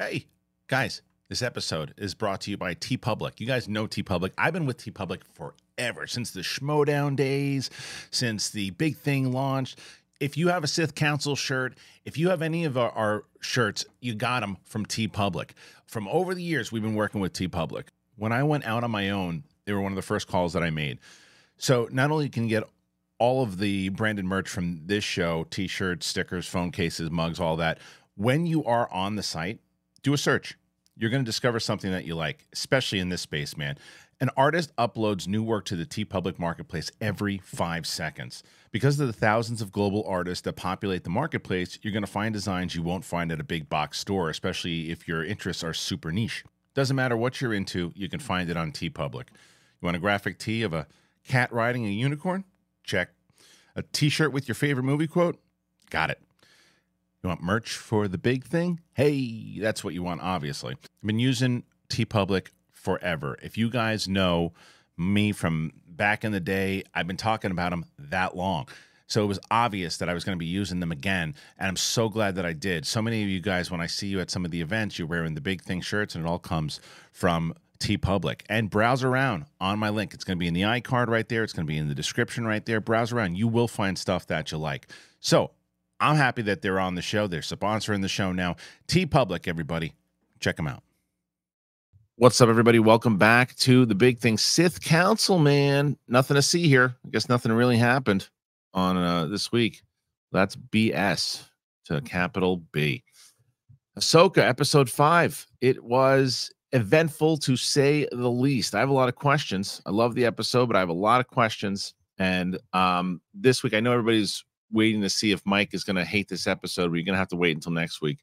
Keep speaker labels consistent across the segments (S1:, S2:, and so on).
S1: Hey, guys, this episode is brought to you by TeePublic. You guys know TeePublic. I've been with TeePublic forever, since the Schmoedown days, since the big thing launched. If you have a Sith Council shirt, if you have any of our, our shirts, you got them from TeePublic. From over the years, we've been working with TeePublic. When I went out on my own, they were one of the first calls that I made. So not only can you get all of the branded merch from this show t-shirts stickers phone cases mugs all that when you are on the site do a search. You're going to discover something that you like especially in this space man. An artist uploads new work to the TeePublic marketplace every five seconds. Because of the thousands of global artists that populate the marketplace you're going to find designs you won't find at a big box store especially if your interests are super niche. Doesn't matter what you're into you can find it on TeePublic you want a graphic tee of a cat riding a unicorn? Check. A t-shirt with your favorite movie quote? Got it you want merch for the big thing? Hey, that's what you want, obviously. I've been using TeePublic forever. If you guys know me from back in the day, I've been talking about them that long. So it was obvious that I was going to be using them again. And I'm so glad that I did. So many of you guys, when I see you at some of the events, you're wearing the big thing shirts, and it all comes from TeePublic. And browse around on my link. It's going to be in the iCard right there. It's going to be in the description right there. Browse around. You will find stuff that you like. So I'm happy that they're on the show. They're sponsoring the show now. TeePublic, everybody, check them out. What's up, everybody? Welcome back to the big thing. Sith Council, man. Nothing to see here. I guess nothing really happened on uh, this week. That's BS to capital B. Ahsoka, episode five. It was eventful to say the least. I have a lot of questions. I love the episode, but I have a lot of questions. And um, this week, I know everybody's waiting to see if Mike is going to hate this episode. We're going to have to wait until next week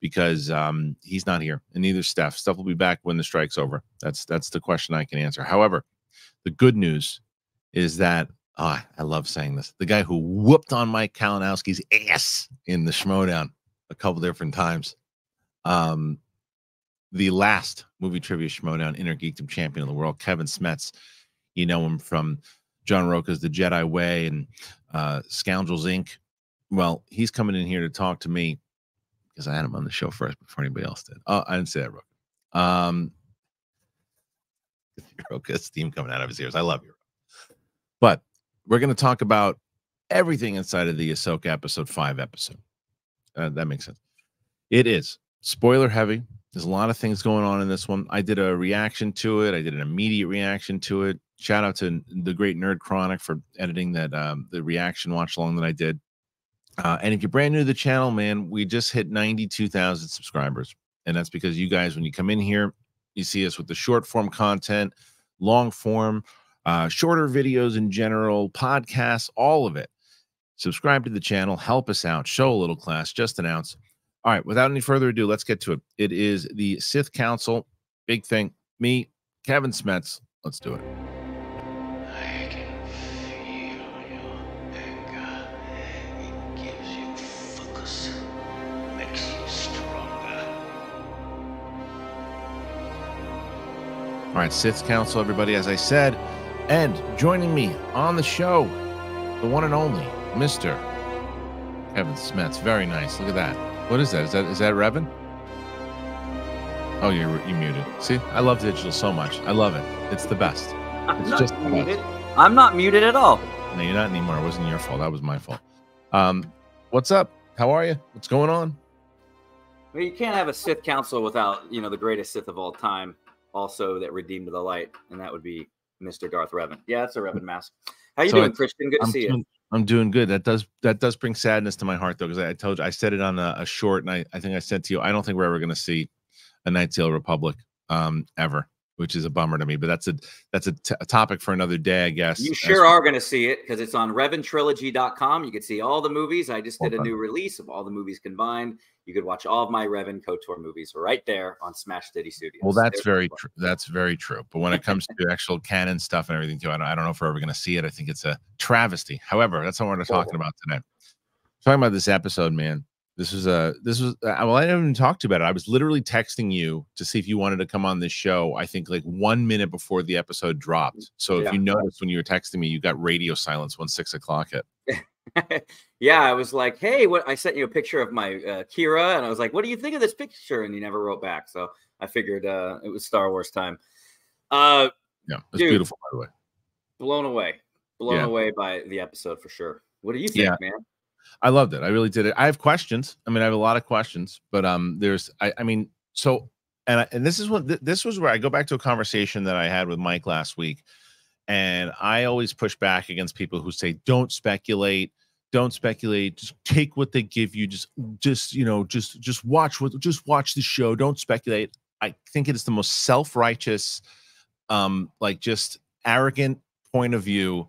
S1: because um, he's not here, and neither Steph. Steph will be back when the strike's over. That's that's the question I can answer. However, the good news is that oh, I love saying this. The guy who whooped on Mike Kalinowski's ass in the Schmoedown a couple different times. Um, the last movie trivia Schmoedown Inner Geekdom champion of the world, Kevin Smets. You know him from John Roca's The Jedi Way and uh, Scoundrels Inc. Well, he's coming in here to talk to me because I had him on the show first before anybody else did. Oh, I didn't say that, Roca. Um, Roca's steam coming out of his ears. I love you. But we're going to talk about everything inside of the Ahsoka episode five episode. Uh, that makes sense. It is spoiler heavy. There's a lot of things going on in this one. I did a reaction to it. I did an immediate reaction to it. Shout out to the great Nerd Chronic for editing that um, the reaction watch along that I did. Uh, and if you're brand new to the channel, man, we just hit 92,000 subscribers, and that's because you guys, when you come in here, you see us with the short form content, long form, uh, shorter videos in general, podcasts, all of it. Subscribe to the channel, help us out, show a little class, just announce. All right, without any further ado, let's get to it. It is the Sith Council, big thing. Me, Kevin Smets. Let's do it.
S2: I can feel your anger. It gives you focus, makes you stronger.
S1: All right, Sith Council, everybody, as I said. And joining me on the show, the one and only Mr. Kevin Smets. Very nice. Look at that. What is that? Is that is that Revan? Oh, you're you muted. See, I love digital so much. I love it. It's the best.
S3: I'm
S1: It's
S3: not
S1: just the best.
S3: muted. I'm not muted at all.
S1: No, you're not anymore. It wasn't your fault. That was my fault. Um, what's up? How are you? What's going on?
S3: Well, you can't have a Sith Council without, you know, the greatest Sith of all time, also that redeemed the light, and that would be Mr. Darth Revan. Yeah, it's a Revan mask. How you
S1: So
S3: doing, Kristian? Good to
S1: I'm
S3: see
S1: doing, I'm doing good. That does that does bring sadness to my heart though, because I, I told you I said it on a, a short, and I, I think I said to you, I don't think we're ever going to see a Night Sail Republic um ever, which is a bummer to me. But that's a that's a, t- a topic for another day, I guess.
S3: You
S1: as-
S3: sure are going to see it because it's on RevanTrilogy.com. You can see all the movies. I just did a new release of all the movies combined. You could watch all of my Revan KOTOR movies right there on Smash City Studios.
S1: Well, that's very true. That's very true. But when it comes to actual canon stuff and everything too, I don't, I don't know if we're ever going to see it. I think it's a travesty. However, that's not what we're talking about today. Talking about this episode, man. This was a this was uh, well, I didn't even talk to you about it. I was literally texting you to see if you wanted to come on this show. I think like one minute before the episode dropped. So if you noticed when you were texting me, you got radio silence when six o'clock hit.
S3: yeah, I was like, hey, what? I sent you a picture of my uh, Kira, and I was like, what do you think of this picture? And you never wrote back, so I figured uh, it was Star Wars time. Uh,
S1: Yeah, it's
S3: Dude.
S1: beautiful by the way.
S3: blown away, blown
S1: Yeah.
S3: away by the episode for sure. What do you think,
S1: Yeah.
S3: man?
S1: I loved it. I really did it. I have questions. I mean, I have a lot of questions, but um, there's, I, I mean, so, and I, and this is what th- this was where I go back to a conversation that I had with Mike last week, and I always push back against people who say, "Don't speculate, don't speculate. Just take what they give you. Just, just you know, just just watch what, just watch the show. Don't speculate." I think it is the most self-righteous, um, like just arrogant point of view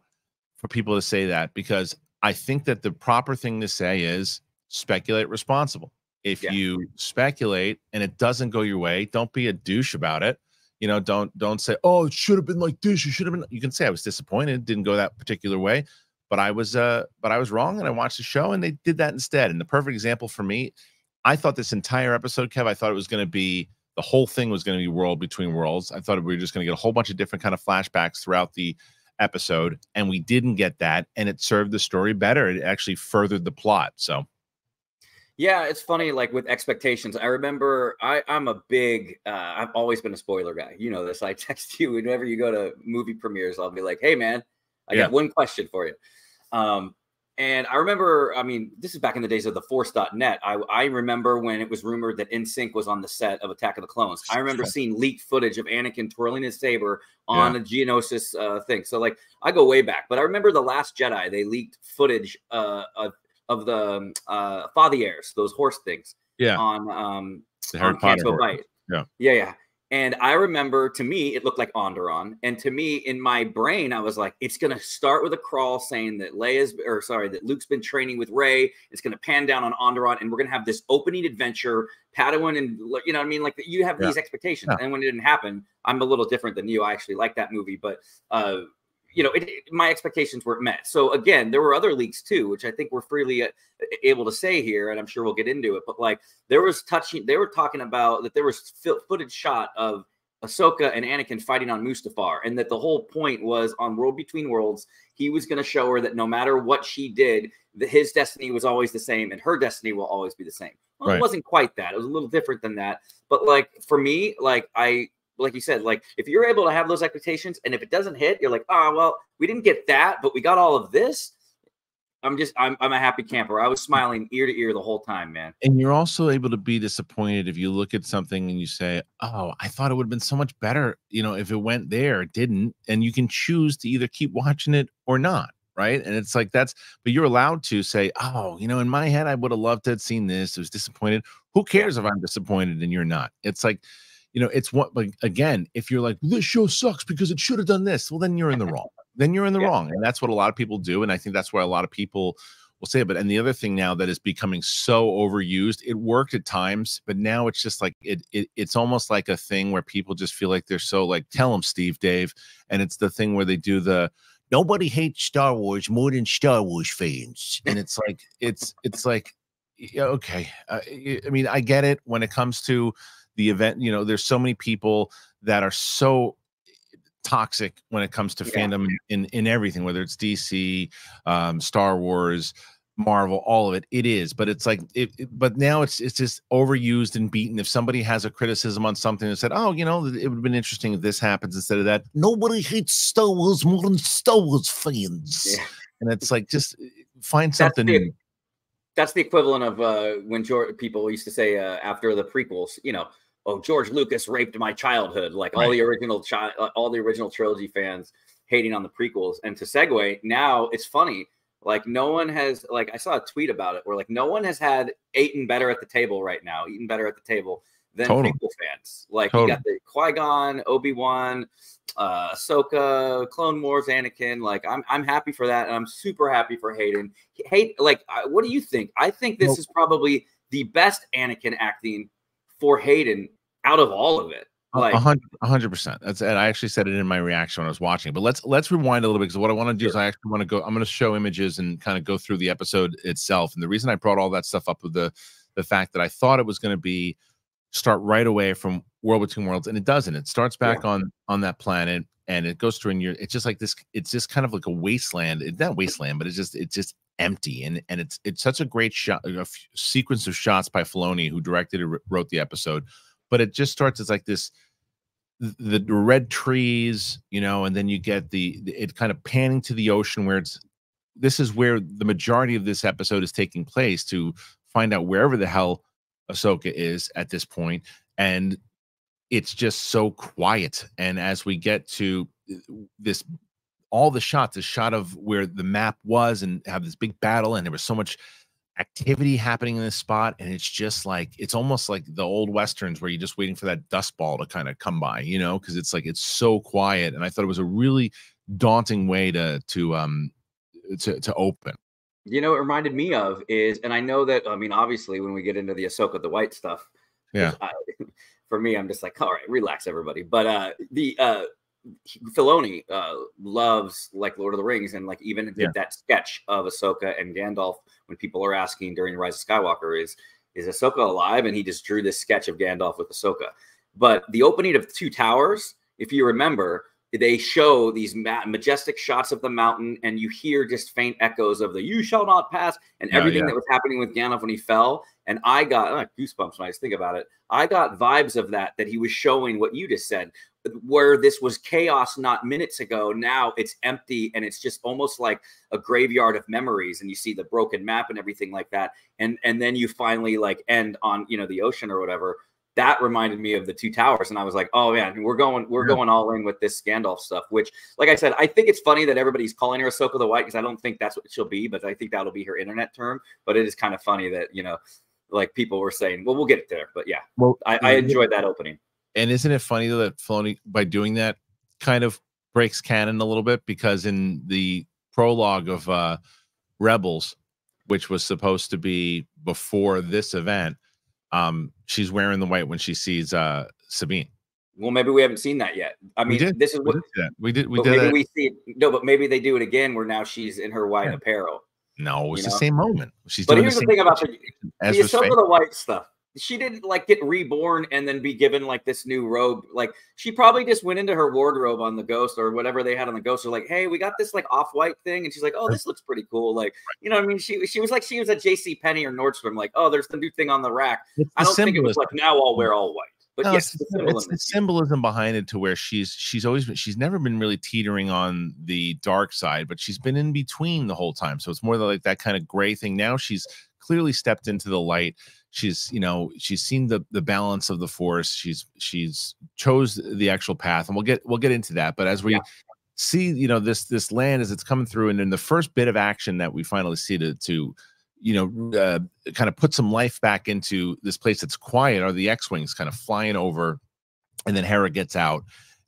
S1: for people to say that because I think that the proper thing to say is speculate responsible. If
S3: Yeah.
S1: you speculate and it doesn't go your way, don't be a douche about it. You know, don't don't say, "Oh, it should have been like this. you should have been." You can say I was disappointed, it didn't go that particular way, but I was uh but I was wrong and I watched the show and they did that instead. And the perfect example for me, I thought this entire episode, Kev, I thought it was going to be the whole thing was going to be world between worlds. I thought we were just going to get a whole bunch of different kind of flashbacks throughout the episode and we didn't get that and it served the story better it actually furthered the plot so
S3: Yeah, it's funny. Like with expectations, I remember I, I'm a big. Uh, I've always been a spoiler guy. You know this. I text you whenever you go to movie premieres. I'll be like, "Hey, man, I
S1: Yeah.
S3: got one question for you." Um, and I remember. I mean, this is back in the days of TheForce.net. I I remember when it was rumored that NSYNC was on the set of Attack of the Clones. I remember seeing leaked footage of Anakin twirling his saber on a Geonosis uh, thing. So like, I go way back. But I remember the Last Jedi. They leaked footage uh, of of the um, uh Fathiers, those horse things
S1: yeah
S3: on um
S1: the harry
S3: on
S1: potter
S3: Canto. Bight.
S1: Yeah.
S3: Yeah, yeah. And I remember to me, it looked like Onderon. And to me, in my brain, I was like, it's gonna start with a crawl saying that Leia's or sorry, that Luke's been training with Rey. It's gonna pan down on Onderon, and we're gonna have this opening adventure, Padawan, and you know what I mean? Like you have
S1: Yeah.
S3: these expectations.
S1: Yeah.
S3: And when it didn't happen, I'm a little different than you. I actually like that movie, but uh you know, it, it- my expectations weren't met. So again, there were other leaks too, which I think we're freely uh, able to say here, and I'm sure we'll get into it. But like, there was touching. They were talking about that there was footage shot of Ahsoka and Anakin fighting on Mustafar, and that the whole point was on World Between Worlds, he was going to show her that no matter what she did, that his destiny was always the same, and her destiny will always be the same. Well,
S1: Right.
S3: it wasn't quite that. It was a little different than that. But like for me, like I like you said, like if you're able to have those expectations and if it doesn't hit, you're like, oh well, we didn't get that, but we got all of this. I'm just I'm I'm a happy camper. I was smiling ear to ear the whole time, man.
S1: and you're also able to be disappointed if you look at something and you say oh i thought it would have been so much better you know if it went there it didn't and you can choose to either keep watching it or not right and it's like that's but you're allowed to say oh you know in my head i would have loved to have seen this I was disappointed who cares if i'm disappointed and you're not it's like you know it's what like again if you're like this show sucks because it should have done this well then you're in the wrong then you're in the
S3: Yeah.
S1: wrong and that's what a lot of people do and i think that's why a lot of people will say it. But and the other thing now that is becoming so overused, it worked at times, but now it's just like it, it it's almost like a thing where people just feel like they're so like tell them Steve Dave, and it's the thing where they do the nobody hates Star Wars more than Star Wars fans, and it's like it's it's like yeah, okay, uh, I I mean I get it when it comes to the event. You know, there's so many people that are so toxic when it comes to
S3: Yeah.
S1: fandom in in everything whether it's dc um star wars marvel all of it it is but it's like it, it- but now it's it's just overused and beaten if somebody has a criticism on something and said oh you know it would have been interesting if this happens instead of that nobody hates star wars more than star wars fans
S3: Yeah.
S1: and it's like just uh, find
S3: That's
S1: something
S3: the-
S1: new.
S3: That's the equivalent of uh, when George, people used to say uh, after the prequels, you know, oh George Lucas raped my childhood, like all the original child, all the original trilogy fans hating on the prequels. And to segue, now it's funny, like no one has, like I saw a tweet about it where like no one has had eaten better at the table right now, eaten better at the table than
S1: Totally.
S3: prequel fans. Like
S1: Totally.
S3: you got the Qui Gon, Obi Wan, uh, Ahsoka, Clone Wars, Anakin. Like I'm, I'm happy for that, and I'm super happy for Hayden. Hate, like, I- what do you think? I think this
S1: Nope.
S3: is probably the best Anakin acting for Hayden out of all of it. Like,
S1: a hundred percent. That's and I actually said it in my reaction when I was watching. But let's let's rewind a little bit because what I want to do is I actually want to go. I'm going to show images and kind of go through the episode itself. And the reason I brought all that stuff up with the the fact that I thought it was going to be start right away from World Between Worlds, and it doesn't. It starts back on on that planet, and it goes through, and you're. It's just like this. It's just kind of like a wasteland. It's not wasteland, but it's just it's just empty and and it's it's such a great shot a sequence of shots by Filoni who directed and wrote the episode but it just starts as like this the, the red trees you know and then you get the, the it kind of panning to the ocean where it's this is where the majority of this episode is taking place to find out wherever the hell Ahsoka is at this point and it's just so quiet and as we get to uh, this all the shots, the shot of where the map was and have this big battle, and there was so much activity happening in this spot. And it's just like it's almost like the old westerns where you're just waiting for that dust ball to kind of come by, you know, because it's like it's so quiet. And I thought it was a really daunting way to to um to to open.
S3: You know, it reminded me of is, and I know that I mean, obviously, when we get into the Ahsoka the White stuff,
S1: Yeah.
S3: I, for me, I'm just like, all right, relax, everybody. But uh the uh Filoni uh, loves like Lord of the Rings, and like even did
S1: Yeah.
S3: that sketch of Ahsoka and Gandalf when people are asking during Rise of Skywalker is is Ahsoka alive? And he just drew this sketch of Gandalf with Ahsoka. But the opening of Two Towers, if you remember, they show these ma- majestic shots of the mountain, and you hear just faint echoes of the "You shall not pass" and
S1: Yeah,
S3: everything
S1: yeah.
S3: that was happening with Gandalf when he fell. And I got goosebumps when I just think about it. I got vibes of that that he was showing what you just said where this was chaos not minutes ago now it's empty and it's just almost like a graveyard of memories and you see the broken map and everything like that. And and then you finally like end on you know the ocean or whatever. That reminded me of the two towers and i was like oh man we're going we're
S1: Yeah.
S3: going all in with this Gandalf stuff which like i said i think it's funny that everybody's calling her Ahsoka the white because i don't think that's what she'll be but i think that'll be her internet term. But it is kind of funny that you know like people were saying well we'll get it there but yeah
S1: Well,
S3: i, I enjoyed that opening
S1: And isn't it funny though that Filoni, by doing that, kind of breaks canon a little bit because in the prologue of uh, Rebels, which was supposed to be before this event, um, she's wearing the white when she sees uh, Sabine.
S3: Well, maybe we haven't seen that yet. I mean, this is
S1: We
S3: what
S1: did that. We did. We did
S3: maybe
S1: that.
S3: we see it. No, but maybe they do it again where now she's in her white
S1: Yeah.
S3: apparel.
S1: no, it's the
S3: know?
S1: same moment. She's
S3: But
S1: doing
S3: here's the
S1: same
S3: thing about the,
S1: as
S3: the Ahsoka
S1: Faye.
S3: the White stuff. She didn't like get reborn and then be given like this new robe. Like she probably just went into her wardrobe on the ghost or whatever they had on the ghost. They're like, hey, we got this like off-white thing. And she's like, Oh, this looks pretty cool. Like, you know what I mean? She she was like she was at JC Penney or Nordstrom, like, oh, there's the new thing on the rack.
S1: It's
S3: I don't think it was like now I'll wear all white. But
S1: No,
S3: yes,
S1: it's,
S3: the
S1: it's
S3: symbolism.
S1: the symbolism behind it to where she's she's always been she's never been really teetering on the dark side, but she's been in between the whole time. So it's more like that kind of gray thing. Now she's clearly stepped into the light. She's you know she's seen the the balance of the force. She's she's chose the actual path, and we'll get we'll get into that. But as we
S3: Yeah.
S1: see you know this this land as it's coming through, and in the first bit of action that we finally see to to you know, uh, kind of put some life back into this place that's quiet are the X-wings kind of flying over, and then Hera gets out,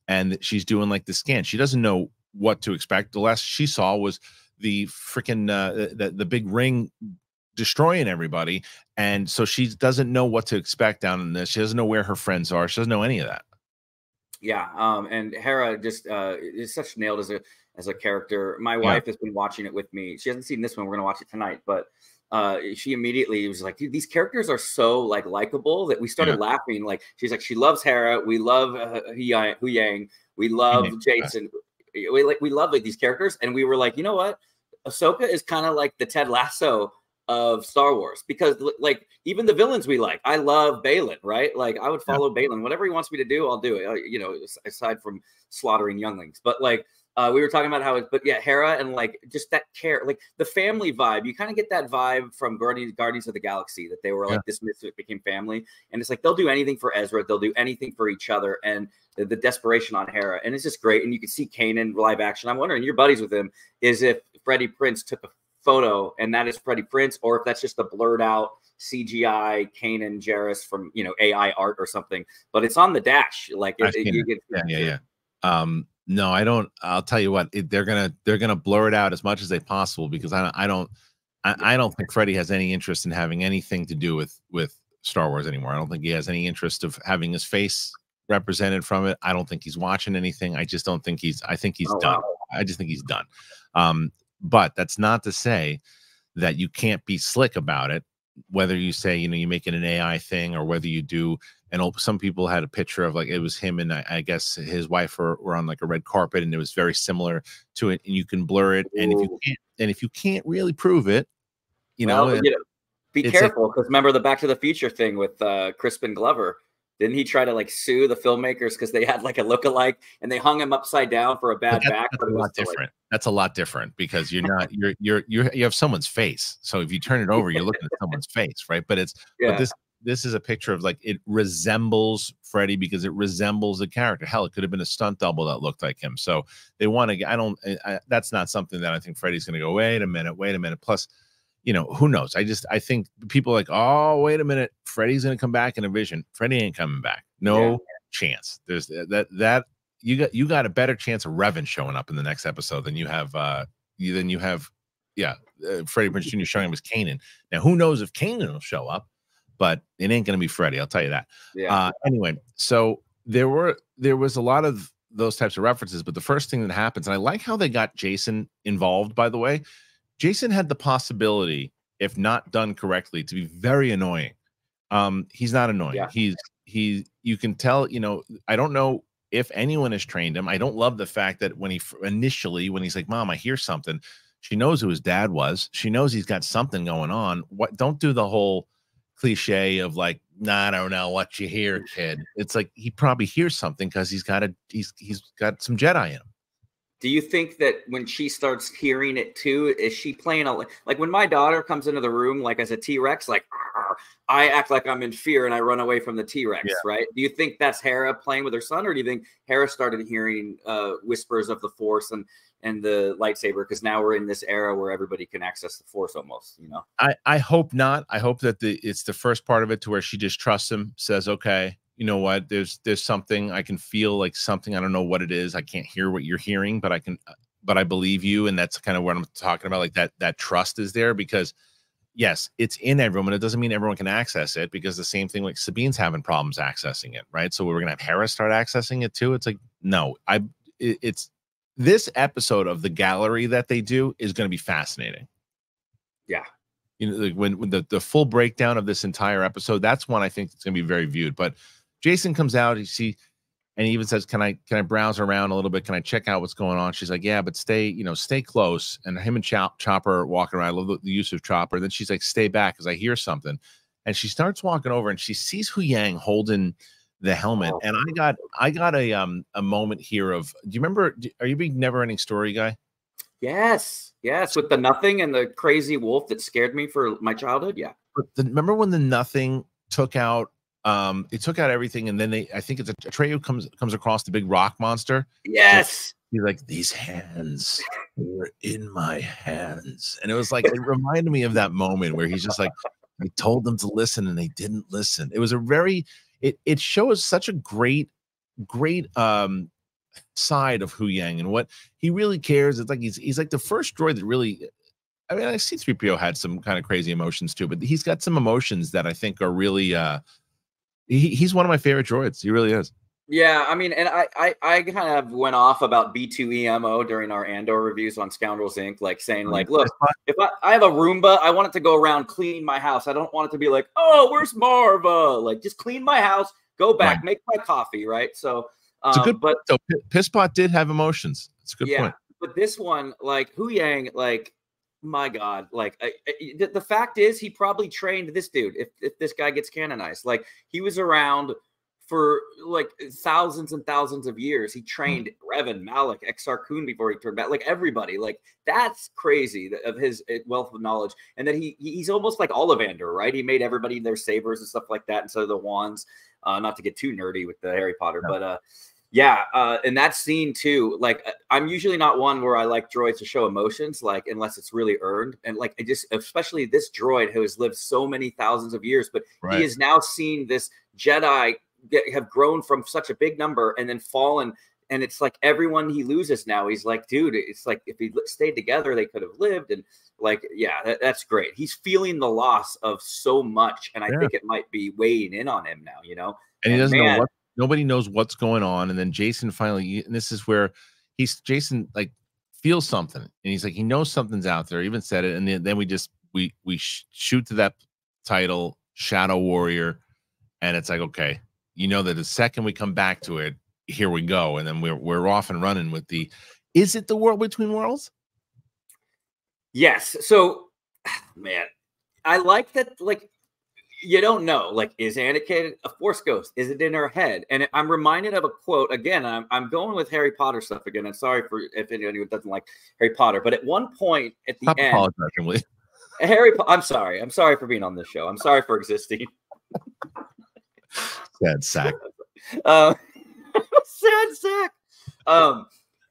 S1: and she's doing like the scan. She doesn't know what to expect. The last she saw was the freaking uh, the the big ring destroying everybody, and so she doesn't know what to expect down in this. She doesn't know where her friends are. She doesn't know any of that.
S3: Yeah, um, and Hera just uh, is such nailed as a as a character. My wife has been watching it with me. She hasn't seen this one. We're gonna watch it tonight, but uh, she immediately was like, "Dude, these characters are so like likable that we started laughing." Like she's like, she loves Hera. We love uh, Huyang- We love Jacen. We like we love like these characters, and we were like, you know what? Ahsoka is kind of like the Ted Lasso of Star Wars because like even the villains we like. I love Baylan, right? Like I would
S1: Yeah.
S3: follow Baylan. Whatever he wants me to do, I'll do it. Uh, You know, aside from slaughtering younglings, but like uh, we were talking about how it, but yeah, Hera and like just that care, like the family vibe. You kind of get that vibe from Guardians Guardians of the Galaxy that they were like
S1: Yeah.
S3: this misfit became family, and it's like they'll do anything for Ezra, they'll do anything for each other, and the, the desperation on Hera, and it's just great. And you can see Kanan live action. I'm wondering, your buddies with him, is if Freddie Prinze took a photo and that is Freddie Prinze, or if that's just a blurred out CGI Kanan Jarrus from you know AI art or something. But it's on the dash, like it, it- get
S1: yeah, yeah, yeah. Um, no, I don't. I'll tell you what, it, they're gonna they're gonna blur it out as much as they possible because I don't I don't I, I don't think Freddie has any interest in having anything to do with with Star Wars anymore. I don't think he has any interest of having his face represented from it. I don't think he's watching anything. I just don't think he's. I think he's
S3: Oh,
S1: done.
S3: wow.
S1: I just think he's done. Um, but that's not to say that you can't be slick about it. Whether you say you know you make it an AI thing or whether you do and some people had a picture of like it was him and I, I guess his wife were, were on like a red carpet, and it was very similar to it. And you can blur it, and if you can't, and if you can't really prove it, you
S3: Well,
S1: know,
S3: you know, be careful because remember the Back to the Future thing with uh, Crispin Glover. Didn't he try to like sue the filmmakers because they had like a lookalike and they hung him upside down for a bad
S1: that-
S3: back?
S1: that's
S3: But
S1: a lot
S3: still, like,
S1: different. That's a lot different because you're not you're you're you're you have someone's face. So if you turn it over, you're looking at someone's face, right? But it's
S3: yeah,
S1: but this this is a picture of like it resembles Freddy because it resembles the character. Hell, it could have been a stunt double that looked like him. So they want to. I don't. I, I, that's not something that I think Freddy's going to go. Wait a minute. Wait a minute. Plus, you know, who knows? I just I think people like, oh, wait a minute, Freddy's going to come back in a vision. Freddy ain't coming back. No
S3: Yeah.
S1: chance. There's that that you got you got a better chance of Revan showing up in the next episode than you have uh you than you have yeah uh, Freddie Prinze Jr. showing up as Kanan. Now who knows if Kanan will show up, but it ain't gonna be Freddie. I'll tell you that.
S3: yeah.
S1: Uh, anyway, so there were there was a lot of those types of references, but the first thing that happens, and I like how they got Jacen involved. By the way, Jacen had the possibility, if not done correctly, to be very annoying. Um, he's not annoying.
S3: Yeah.
S1: He's he. You can tell. You know, I don't know if anyone has trained him. I don't love the fact that when he initially when he's like, "Mom, I hear something." She knows who his dad was. She knows he's got something going on. What? Don't do the whole cliche of like, nah, I don't know what you hear, kid. It's like he probably hears something because he's got a he's he's got some Jedi in him.
S3: Do you think that when she starts hearing it too, is she playing a like when my daughter comes into the room like as a T Rex, like "Arr," I act like I'm in fear and I run away from the T Rex,
S1: Yeah.
S3: right? Do you think that's Hera playing with her son, or do you think Hera started hearing uh, whispers of the Force and and the lightsaber? Because now we're in this era where everybody can access the Force almost, you know?
S1: I I hope not. I hope that the it's the first part of it to where she just trusts him, says, okay, you know what? There's there's something I can feel like something. I don't know what it is. I can't hear what you're hearing, but I can. uh, But I believe you, and that's kind of what I'm talking about. Like that that trust is there because yes, it's in everyone. It doesn't mean everyone can access it because the same thing like Sabine's having problems accessing it, right? So we're gonna have harris start accessing it too. It's like no, I it, it's this episode of the gallery that they do is going to be fascinating.
S3: Yeah.
S1: You know, like when, when the, the full breakdown of this entire episode, that's one I think it's going to be very viewed. But Jacen comes out, you see, and he even says, "Can I can I browse around a little bit? Can I check out what's going on?" She's like, "Yeah, but stay, you know, stay close." And him and Chop, Chopper walking around. I love the, the use of Chopper. Then she's like, "Stay back," because I hear something. And she starts walking over, and she sees Huyang holding the helmet.
S3: Oh.
S1: And I got I got a um a moment here of. Do you remember? Are you a big never ending story guy?
S3: Yes, yes, with the nothing and the crazy wolf that scared me for my childhood. Yeah,
S1: But the, remember when the nothing took out um it took out everything and then they i think it's a Atreyu comes comes across the big rock monster.
S3: Yes,
S1: he's like these hands were in my hands. And it was like it reminded me of that moment where he's just like i told them to listen and they didn't listen. It was a very it it shows such a great great um side of Huyang and what he really cares. It's like he's he's like the first droid that really I mean, I see 3PO had some kind of crazy emotions too, but he's got some emotions that I think are really uh he, he's one of my favorite droids. He really is.
S3: Yeah, I mean, and I, I, I kind of went off about B2EMO during our Andor reviews on Scoundrels Inc., like saying, like, look, if I, I have a Roomba, I want it to go around clean my house. I don't want it to be like, oh, where's Maarva? Like, just clean my house, go back,
S1: Right.
S3: make my coffee, right? So,
S1: It's a
S3: um,
S1: good
S3: but
S1: So P- Pisspot did have emotions. It's a good
S3: yeah,
S1: point.
S3: but this one, like Huyang, like my God, like I, I- the, the fact is, he probably trained this dude. If if this guy gets canonized, like he was around for like thousands and thousands of years. He trained Revan, Malak, Exar Kun before he turned back. Like everybody, like that's crazy of his uh, wealth of knowledge. And then he he- he's almost like Ollivander, right? He made everybody their sabers and stuff like that instead of the wands. Uh, not to get too nerdy with the Harry Potter,
S1: No.
S3: but uh, yeah, uh, and that scene too. Like, uh, I'm usually not one where I like droids to show emotions, like unless it's really earned. And like, I just, especially this droid who has lived so many thousands of years, but
S1: Right.
S3: he has now seen this Jedi get, have grown from such a big number and then fallen. And it's like everyone he loses now, he's like, dude, it's like if he stayed together, they could have lived. And like, yeah, that, that's great. He's feeling the loss of so much, and I
S1: Yeah.
S3: think it might be weighing in on him now. You know,
S1: and he doesn't know
S3: man-
S1: what nobody knows what's going on. And then Jacen finally, and this is where he's Jacen like feels something, and he's like he knows something's out there. Even said it, and then, then we just we we sh- shoot to that title, Shadow Warrior, and it's like okay, you know that the second we come back to it, here we go, and then we're we're off and running with the. Is it the world between worlds?
S3: Yes. So, man, I like that. Like, you don't know. Like, is Anakin a Force ghost? Is it in her head? And I'm reminded of a quote again. I'm, I'm going with Harry Potter stuff again. I'm sorry for if anyone doesn't like Harry Potter, but at one point at the
S1: Stop
S3: end,
S1: apologizing, Lee.
S3: Harry. I'm sorry. I'm sorry for being on this show. I'm sorry for existing.
S1: Sad sack.
S3: Uh, sad sack. Um,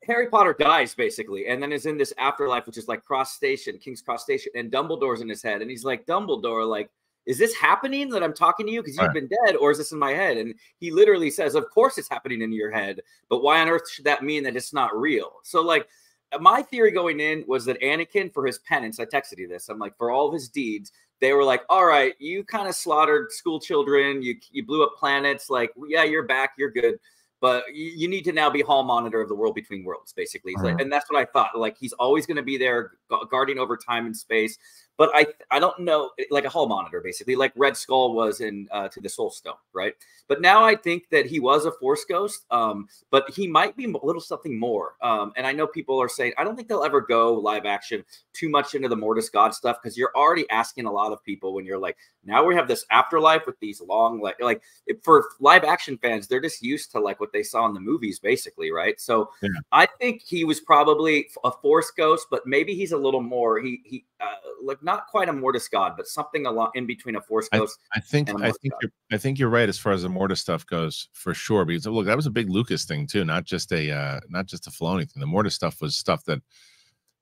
S3: Harry Potter dies basically, and then is in this afterlife, which is like Cross Station, King's Cross Station, and Dumbledore's in his head, and he's like, Dumbledore, like, is this happening that I'm talking to you because you've
S1: Right.
S3: been dead, or is this in my head? And he literally says, Of course it's happening in your head, but why on earth should that mean that it's not real? So, like, uh, my theory going in was that Anakin, for his penance, I texted you this. I'm like, for all of his deeds, they were like, "All right, you kind of slaughtered school children, you you blew up planets. Like, yeah, you're back, you're good, but you, you need to now be hall monitor of the world between worlds, basically." Like, uh-huh. and that's what I thought. Like, he's always going to be there, guarding over time and space. But I I don't know, like a hall monitor, basically, like Red Skull was in uh, to the Soul Stone, right? But now I think that he was a Force ghost, um, but he might be a little something more. Um, and I know people are saying I don't think they'll ever go live action too much into the Mortis God stuff because you're already asking a lot of people when you're like, now we have this afterlife with these long like like for live action fans, they're just used to like what they saw in the movies, basically, right? So
S1: Yeah.
S3: I think he was probably a Force ghost, but maybe he's a little more he he uh, like not quite a Mortis God, but something along in between a Force ghost.
S1: I think
S3: and a
S1: I think
S3: God.
S1: you're I think you're right as far as the Mortis stuff goes for sure. Because look, that was a big Lucas thing too, not just a uh not just a Filoni thing. The Mortis stuff was stuff that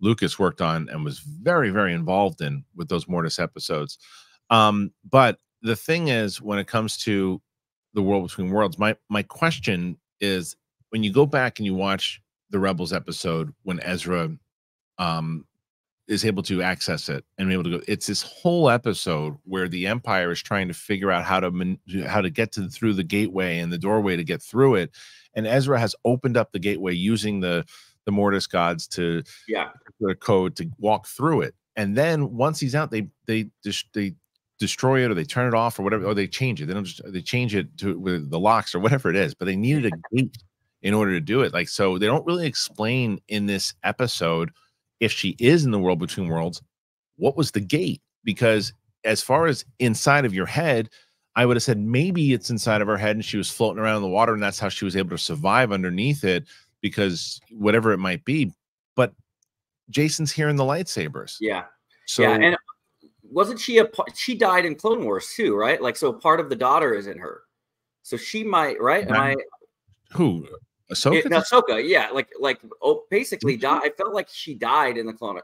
S1: Lucas worked on and was very very involved in with those Mortis episodes. Um, but the thing is, when it comes to the world between worlds, my my question is when you go back and you watch the Rebels episode when Ezra um is able to access it and be able to go it's this whole episode where the empire is trying to figure out how to man, how to get to through the gateway and the doorway to get through it and ezra has opened up the gateway using the the mortis gods to
S3: Yeah,
S1: the code to walk through it and then once he's out they they just they destroy it or they turn it off or whatever or they change it they don't just they change it to with the locks or whatever it is but they needed a gate in order to do it like so they don't really explain in this episode if she is in the world between worlds what was the gate because as far as inside of your head i would have said maybe it's inside of her head and she was floating around in the water and that's how she was able to survive underneath it because whatever it might be but jacen's here in the lightsabers
S3: yeah.
S1: so
S3: yeah, and wasn't she a she died in Clone Wars too, right? Like so part of the daughter is in her. So she might, right? Am I
S1: who Ahsoka?
S3: it, Ahsoka, yeah, like like oh basically died. I felt like she died in the Clone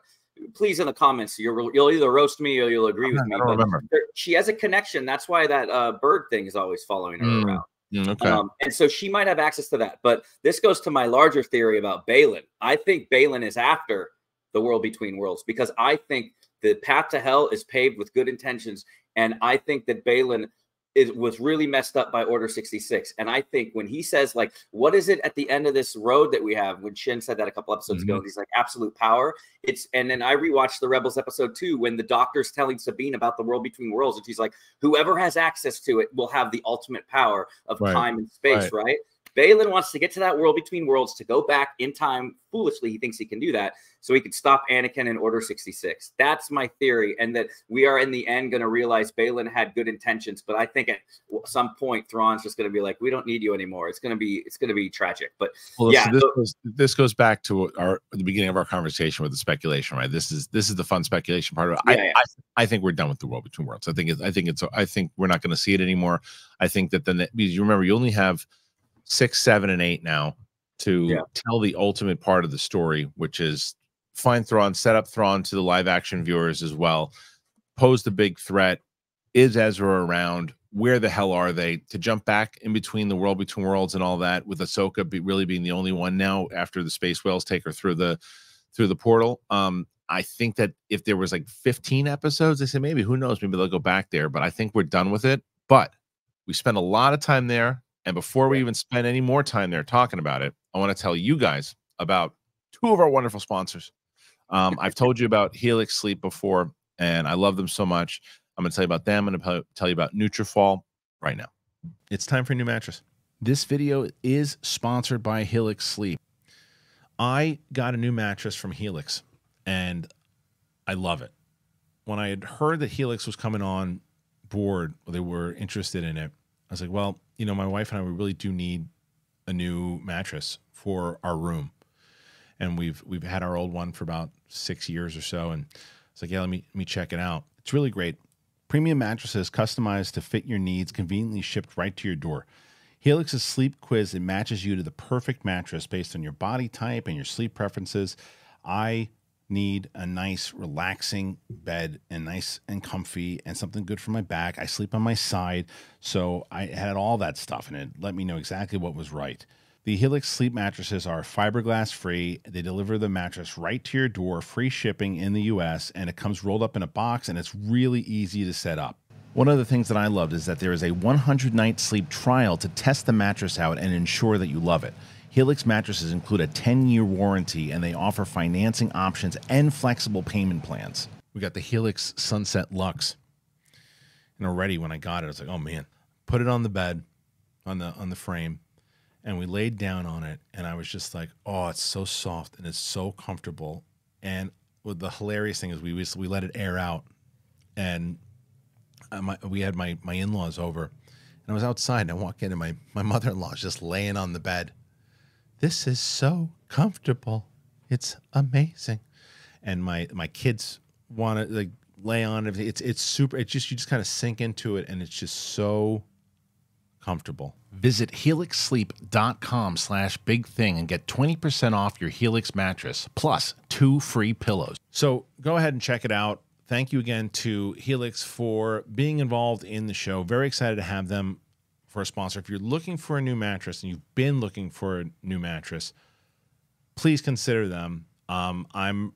S3: Please in the comments, you'll you'll either roast me or you'll agree with me.
S1: I don't remember.
S3: she has a connection. That's why that uh, bird thing is always following her
S1: Mm,
S3: around.
S1: Mm, okay.
S3: Um, and so she might have access to that. But this goes to my larger theory about Baylan. I think Baylan is after the world between worlds because I think the path to hell is paved with good intentions. And I think that Baylan is was really messed up by Order 66. And I think when he says, like, what is it at the end of this road that we have? When Shin said that a couple episodes ago, mm-hmm. he's like, absolute power. It's and then I rewatched the Rebels episode two when the doctor's telling Sabine about the world between worlds, and she's like, whoever has access to it will have the ultimate power of
S1: Right.
S3: time and space, right. Baylan wants to get to that world between worlds to go back in time. Foolishly, he thinks he can do that so he can stop Anakin in Order 66. That's my theory. And that we are in the end going to realize Baylan had good intentions, but I think at some point Thrawn's just going to be like, we don't need you anymore. It's going to be it's going to be tragic. But
S1: Well,
S3: yeah,
S1: so this
S3: so-
S1: goes this goes back to our the beginning of our conversation with the speculation, right? This is this is the fun speculation part of it.
S3: Yeah,
S1: I,
S3: yeah.
S1: I I think we're done with the world between worlds. I think it's I think it's I think we're not going to see it anymore. I think that then because you remember you only have six, seven, and eight now to
S3: Yeah.
S1: tell the ultimate part of the story, which is find Thrawn, set up Thrawn to the live action viewers as well, pose the big threat. Is Ezra around? Where the hell are they? To jump back in between the world between worlds and all that, with Ahsoka be, really being the only one now after the space whales take her through the through the portal. Um, I think that if there was like 15 episodes, they said maybe who knows, maybe they'll go back there. But I think we're done with it. But we spent a lot of time there, and before we even spend any more time there talking about it, I want to tell you guys about two of our wonderful sponsors. Um, I've told you about Helix Sleep before, and I love them so much. I'm going to tell you about them. I'm going to tell you about Nutrafol right now. It's time for a new mattress. This video is sponsored by Helix Sleep. I got a new mattress from Helix and I love it. When I had heard that Helix was coming on board, they were interested in it. I was like, well, you know, my wife and I we really do need a new mattress for our room. And we've we've had our old one for about six years or so. And it's like, yeah, let me let me check it out. It's really great. Premium mattresses customized to fit your needs, conveniently shipped right to your door. Helix's sleep quiz it matches you to the perfect mattress based on your body type and your sleep preferences. I need a nice, relaxing bed and nice and comfy and something good for my back. I sleep on my side, so I had all that stuff and it let me know exactly what was right. The Helix sleep mattresses are fiberglass free. They deliver the mattress right to your door, free shipping in the US, and it comes rolled up in a box and it's really easy to set up. One of the things that I loved is that there is a 100 night sleep trial to test the mattress out and ensure that you love it. Helix mattresses include a 10 year warranty and they offer financing options and flexible payment plans. We got the Helix Sunset Luxe. And already when I got it, I was like, oh man, put it on the bed, on the on the frame, and we laid down on it and i was just like oh it's so soft and it's so comfortable and the hilarious thing is we we, we let it air out and my, we had my my in-laws over and i was outside and i walk in and my my mother-in-law is just laying on the bed this is so comfortable it's amazing and my my kids want to like lay on it it's it's super it's just you just kind of sink into it and it's just so comfortable. Visit helixsleep.com slash big thing and get 20% off your Helix mattress plus two free pillows. So go ahead and check it out. Thank you again to Helix for being involved in the show. Very excited to have them for a sponsor. If you're looking for a new mattress and you've been looking for a new mattress, please consider them. Um, I'm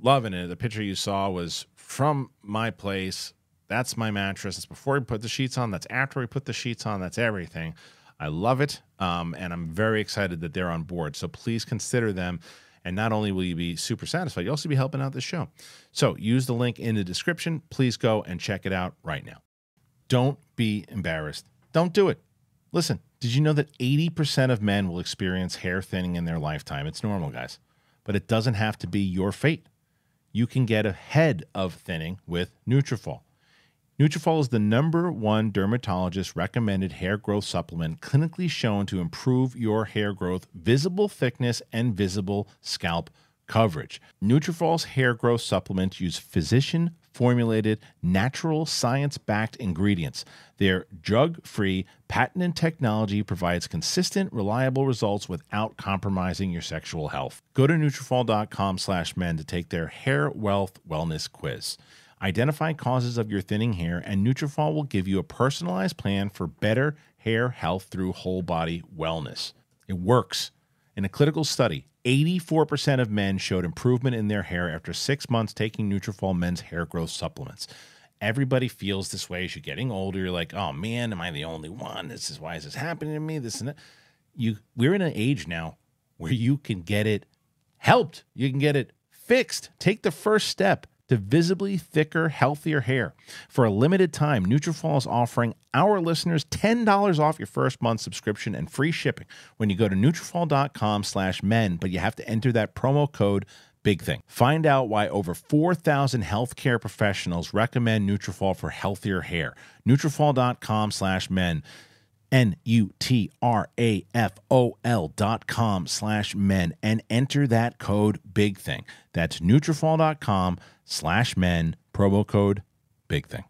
S1: loving it. The picture you saw was from my place that's my mattress. It's before we put the sheets on. That's after we put the sheets on. That's everything. I love it. Um, and I'm very excited that they're on board. So please consider them. And not only will you be super satisfied, you'll also be helping out the show. So use the link in the description. Please go and check it out right now. Don't be embarrassed. Don't do it. Listen, did you know that 80% of men will experience hair thinning in their lifetime? It's normal, guys. But it doesn't have to be your fate. You can get ahead of thinning with Nutrafol. Nutrafol is the number one dermatologist recommended hair growth supplement clinically shown to improve your hair growth, visible thickness, and visible scalp coverage. Nutrafol's hair growth supplements use physician formulated, natural, science backed ingredients. Their drug free, patented technology provides consistent, reliable results without compromising your sexual health. Go to Nutrafol.com slash men to take their hair wealth wellness quiz. Identify causes of your thinning hair, and Nutrafol will give you a personalized plan for better hair health through whole body wellness. It works. In a clinical study, 84% of men showed improvement in their hair after six months taking Nutrafol men's hair growth supplements. Everybody feels this way as you're getting older. You're like, oh man, am I the only one? This is why is this happening to me? This and that. You, we're in an age now where you can get it helped. You can get it fixed. Take the first step to visibly thicker, healthier hair. For a limited time, Nutrafol is offering our listeners $10 off your first month subscription and free shipping when you go to Nutrafol.com slash men, but you have to enter that promo code big thing. Find out why over 4,000 healthcare professionals recommend Nutrafol for healthier hair. Nutrafol.com slash men. N-U-T-R-A-F-O-L dot com slash men and enter that code big thing. That's Nutrafol.com slash men, promo code big thing.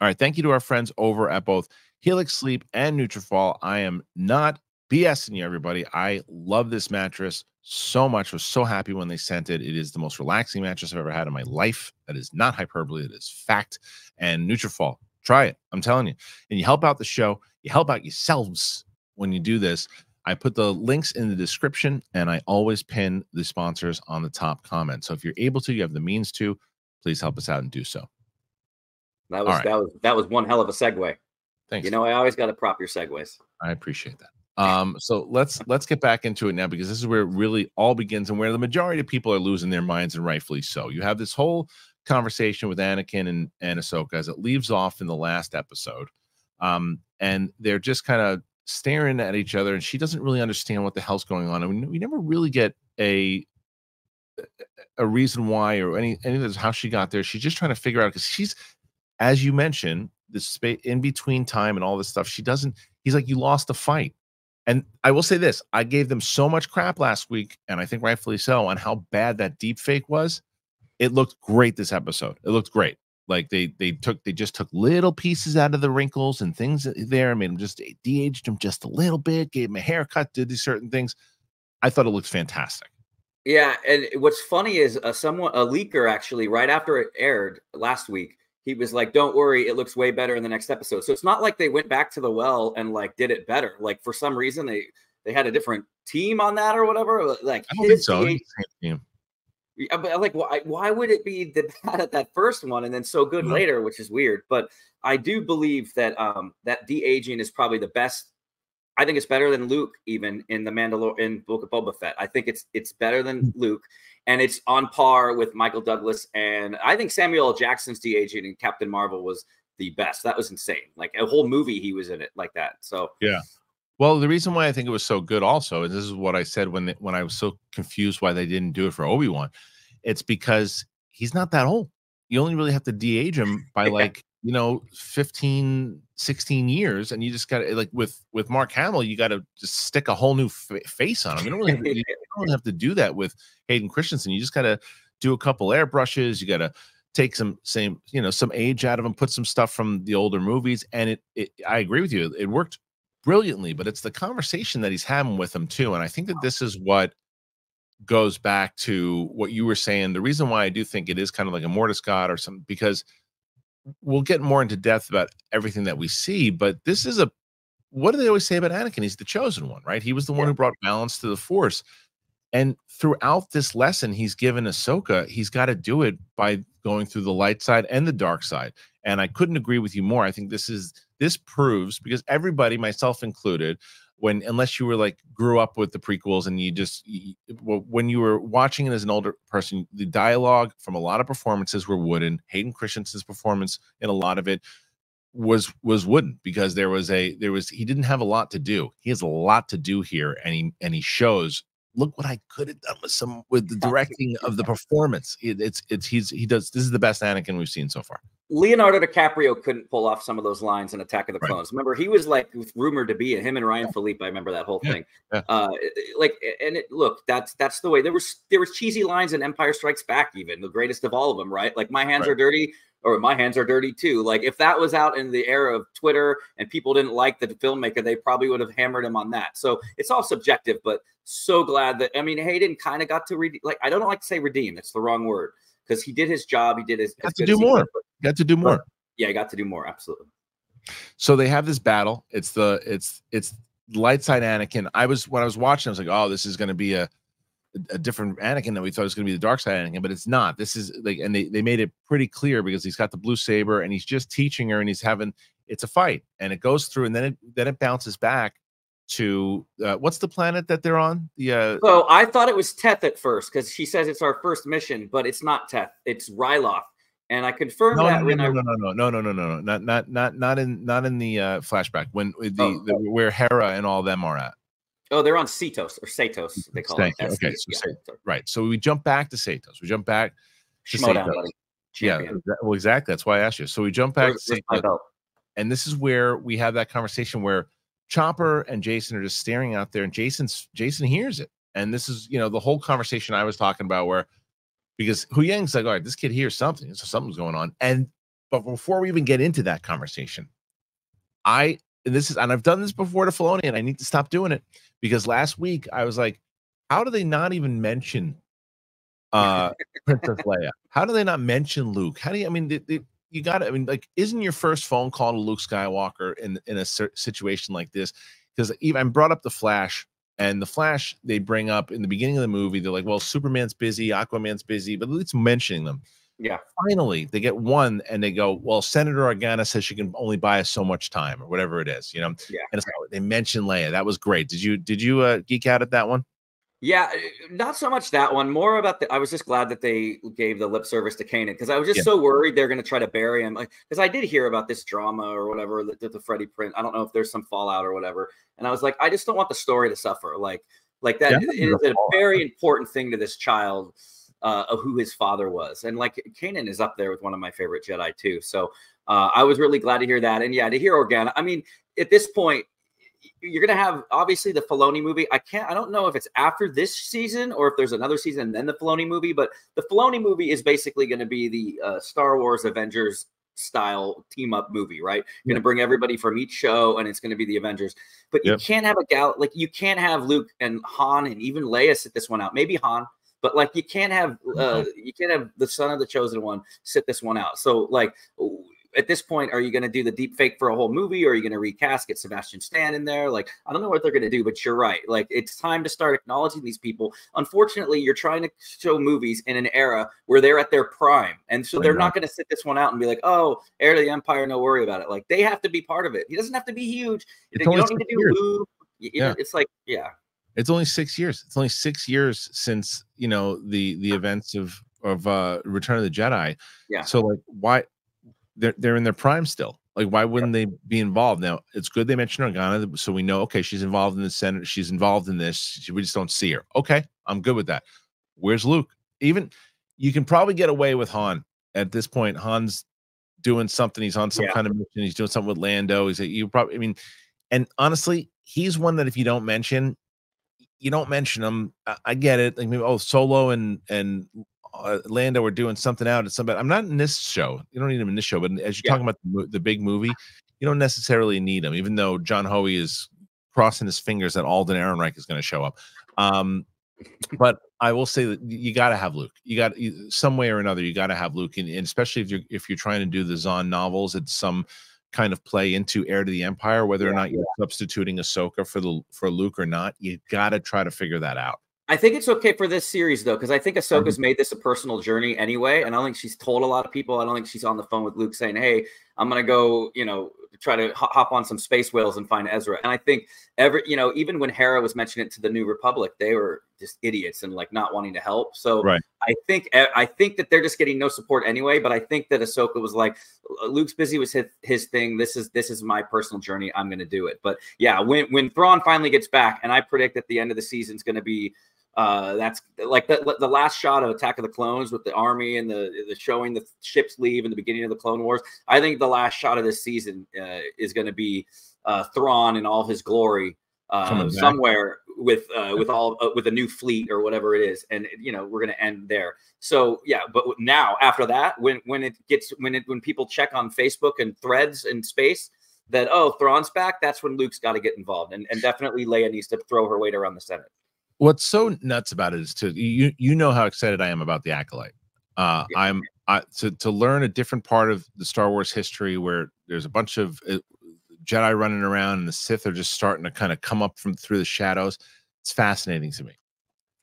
S1: All right. Thank you to our friends over at both Helix Sleep and Nutrafol. I am not BSing you, everybody. I love this mattress so much. Was so happy when they sent it. It is the most relaxing mattress I've ever had in my life. That is not hyperbole. It is fact. And Nutrafol, try it. I'm telling you. And you help out the show. You help out yourselves when you do this. I put the links in the description, and I always pin the sponsors on the top comment. So if you're able to, you have the means to, please help us out and do so.
S3: That was right. that was that was one hell of a segue.
S1: Thanks.
S3: You know, I always got to prop your segues.
S1: I appreciate that. Um, so let's let's get back into it now because this is where it really all begins and where the majority of people are losing their minds and rightfully so. You have this whole conversation with Anakin and, and Ahsoka as it leaves off in the last episode. Um, and they're just kind of staring at each other, and she doesn't really understand what the hell's going on. I mean, we never really get a a reason why or any any of how she got there. She's just trying to figure out because she's, as you mentioned, the space in between time and all this stuff. She doesn't. He's like, you lost a fight. And I will say this: I gave them so much crap last week, and I think rightfully so, on how bad that deep fake was. It looked great this episode. It looked great. Like they they took they just took little pieces out of the wrinkles and things there. I made them just de-aged them just a little bit, gave him a haircut, did these certain things. I thought it looked fantastic.
S3: Yeah, and what's funny is uh, someone a leaker actually right after it aired last week, he was like, "Don't worry, it looks way better in the next episode." So it's not like they went back to the well and like did it better. Like for some reason they they had a different team on that or whatever. Like
S1: I don't think so. Same team.
S3: Yeah, but like, why why would it be the bad at that first one and then so good mm-hmm. later, which is weird. But I do believe that um that de aging is probably the best. I think it's better than Luke even in the Mandalore in Book of Boba Fett. I think it's it's better than mm. Luke, and it's on par with Michael Douglas. And I think Samuel L. Jackson's de aging in Captain Marvel was the best. That was insane. Like a whole movie he was in it like that. So
S1: yeah. Well, the reason why I think it was so good also, and this is what I said when when I was so confused why they didn't do it for Obi Wan, it's because he's not that old. You only really have to de-age him by like you know 15 16 years and you just got to like with with mark hamill you got to just stick a whole new face on him. You don't really have to, you don't have to do that with hayden christensen. You just got to do a couple airbrushes you got to take some same you know some age out of him put some stuff from the older movies and it, it i agree with you it worked brilliantly, but it's the conversation that he's having with them too. And I think that this is what goes back to what you were saying. The reason why I do think it is kind of like a Mortis God or something, because we'll get more into depth about everything that we see, but this is a what do they always say about Anakin? He's the chosen one, right? He was the one who brought balance to the force. And throughout this lesson, he's given Ahsoka, he's got to do it by going through the light side and the dark side. And I couldn't agree with you more. I think this is this proves because everybody, myself included, when unless you were like grew up with the prequels and you just you, when you were watching it as an older person, the dialogue from a lot of performances were wooden. Hayden Christensen's performance in a lot of it was was wooden because there was a there was he didn't have a lot to do. He has a lot to do here, and he and he shows look what I could have done with some with the directing of the performance. It, it's it's he's he does this is the best Anakin we've seen so far.
S3: Leonardo DiCaprio couldn't pull off some of those lines in Attack of the Clones. Right. Remember, he was like rumored to be him and Ryan Phillippe. I remember that whole thing. Yeah. Uh, like, and it, look, that's that's the way there was there was cheesy lines in Empire Strikes Back, even the greatest of all of them, right? Like, my hands right. are dirty, or my hands are dirty too. Like, if that was out in the era of Twitter and people didn't like the filmmaker, they probably would have hammered him on that. So it's all subjective, but so glad that I mean Hayden kind of got to read. Like, I don't like to say redeem; it's the wrong word because he did his job. He did his.
S1: Got to do more. Got to do more.
S3: Yeah, I got to do more. Absolutely.
S1: So they have this battle. It's the it's it's light side Anakin. I was when I was watching, I was like, oh, this is going to be a a different Anakin than we thought it was going to be the dark side Anakin, but it's not. This is like, and they they made it pretty clear because he's got the blue saber and he's just teaching her and he's having it's a fight and it goes through and then it then it bounces back to uh, what's the planet that they're on? Yeah. Uh,
S3: oh, I thought it was Teth at first because she says it's our first mission, but it's not Teth. It's Ryloth, and I confirmed
S1: no,
S3: that.
S1: No, when no, I... no, no, no, no, no, no, no, not not not not in not in the uh, flashback when uh, the, oh. the oh. where Hera and all them are at.
S3: Oh, they're on Cetos or Setos. They call
S1: Thank it. You. Okay, so yeah. right. So we jump back to Setos. We jump back to Yeah, well, exactly. That's why I asked you. So we jump back, and this is where we have that conversation where Chopper and Jacen are just staring out there, and Jacen's Jacen hears it. And this is, you know, the whole conversation I was talking about where because Huyang's like, all right, this kid hears something, so something's going on. And but before we even get into that conversation, I and this is and I've done this before to Filoni, and I need to stop doing it because last week I was like, how do they not even mention uh Princess Leia? How do they not mention Luke? How do you? I mean, they, they, you got to, I mean, like, isn't your first phone call to Luke Skywalker in in a situation like this? Because even I brought up the Flash, and the Flash they bring up in the beginning of the movie, they're like, well, Superman's busy, Aquaman's busy, but it's mentioning them.
S3: Yeah.
S1: Finally, they get one, and they go, well, Senator Organa says she can only buy us so much time, or whatever it is, you know.
S3: Yeah.
S1: And it's, they mention Leia. That was great. Did you did you uh, geek out at that one?
S3: Yeah, eh, not so much that one. More about the. I was just glad that they gave the lip service to Kanan because I was just
S1: Yeah.
S3: so worried they're going to try to bury him. Like, because I did hear about this drama or whatever that the, the Freddie Prinze. I don't know if there's some fallout or whatever. And I was like, I just don't want the story to suffer. Like, like that.
S1: Yeah,
S3: is
S1: a
S3: a very important thing to this child uh, of who his father was. And like Kanan is up there with one of my favorite Jedi too. So uh, I was really glad to hear that. And yeah, to hear Organa. I mean, at this point, you're gonna have obviously the Filoni movie. I can't. I don't know if it's after this season or if there's another season and then the Filoni movie. But the Filoni movie is basically going to be the uh, Star Wars Avengers style team up movie, right? You're gonna bring everybody from each show, and it's gonna be the Avengers. But you
S1: Yep.
S3: can't have a gal like you can't have Luke and Han and even Leia sit this one out. Maybe Han, but like you can't have uh, you can't have the son of the chosen one sit this one out. So like at this point, are you going to do the deep fake for a whole movie, or are you going to recast, get Sebastian Stan in there? Like, I don't know what they're going to do, but you're right. Like, it's time to start acknowledging these people. Unfortunately, you're trying to show movies in an era where they're at their prime, and so they're not going to sit this one out and be like, "Oh, heir to the empire, no worry about it." Like, they have to be part of it. He doesn't have to be huge.
S1: It's
S3: you don't need to do
S1: years.
S3: Luke. You- you
S1: Yeah.
S3: It's like, yeah,
S1: It's only six years. It's only six years since you know the the events of of uh Return of the Jedi.
S3: Yeah.
S1: So like, why they're they're in their prime still? Like, why wouldn't they be involved? Now it's good they mentioned Organa, so we know okay, she's involved in the Senate. She's involved in this. She- We just don't see her. Okay, I'm good with that. Where's Luke? Even you can probably get away with Han at this point. Han's doing something. He's on some
S3: Yeah.
S1: kind of mission. He's doing something with Lando. He's you probably. I mean, and honestly, he's one that if you don't mention, you don't mention him. I, I get it. Like maybe oh, Solo and and uh, Lando are doing something out at somebody. I'm not in this show. You don't need him in this show. But as you're
S3: Yeah.
S1: talking about the, the big movie, you don't necessarily need him. Even though John Hoey is crossing his fingers that Alden Ehrenreich is going to show up. Um, but I will say that you got to have Luke. You got some way or another. You got to have Luke, and, and especially if you're if you're trying to do the Zahn novels, it's some kind of play into Heir to the Empire, whether or not you're substituting Ahsoka for the for Luke or not. You got to try to figure that out.
S3: I think it's okay for this series though, because I think
S1: Mm-hmm.
S3: Ahsoka's made this a personal journey anyway, and I don't think she's told a lot of people. I don't think she's on the phone with Luke saying, "Hey, I'm gonna go," you know, try to hop on some space whales and find Ezra. And I think every, you know, even when Hera was mentioning it to the New Republic, they were just idiots and like not wanting to help. So
S1: Right.
S3: I think I think that they're just getting no support anyway. But I think that Ahsoka was like, Luke's busy with his, his thing. This is this is my personal journey. I'm gonna do it. But yeah, when when Thrawn finally gets back, and I predict that the end of the season is gonna be uh, that's like the, the last shot of Attack of the Clones with the army and the, the showing the ships leave in the beginning of the Clone Wars. I think the last shot of this season uh, is going to be uh, Thrawn in all his glory uh, somewhere with uh, with all uh, with a new fleet or whatever it is, and you know we're going to end there. So yeah, but now after that, when when it gets when it when people check on Facebook and Threads and space that oh Thrawn's back, that's when Luke's got to get involved, and and definitely Leia needs to throw her weight around the Senate.
S1: What's so nuts about it is to you you know how excited I am about the acolyte. Uh,
S3: Yeah.
S1: I'm I, to to learn a different part of the Star Wars history where there's a bunch of uh, Jedi running around and the Sith are just starting to kind of come up from through the shadows. It's fascinating to me.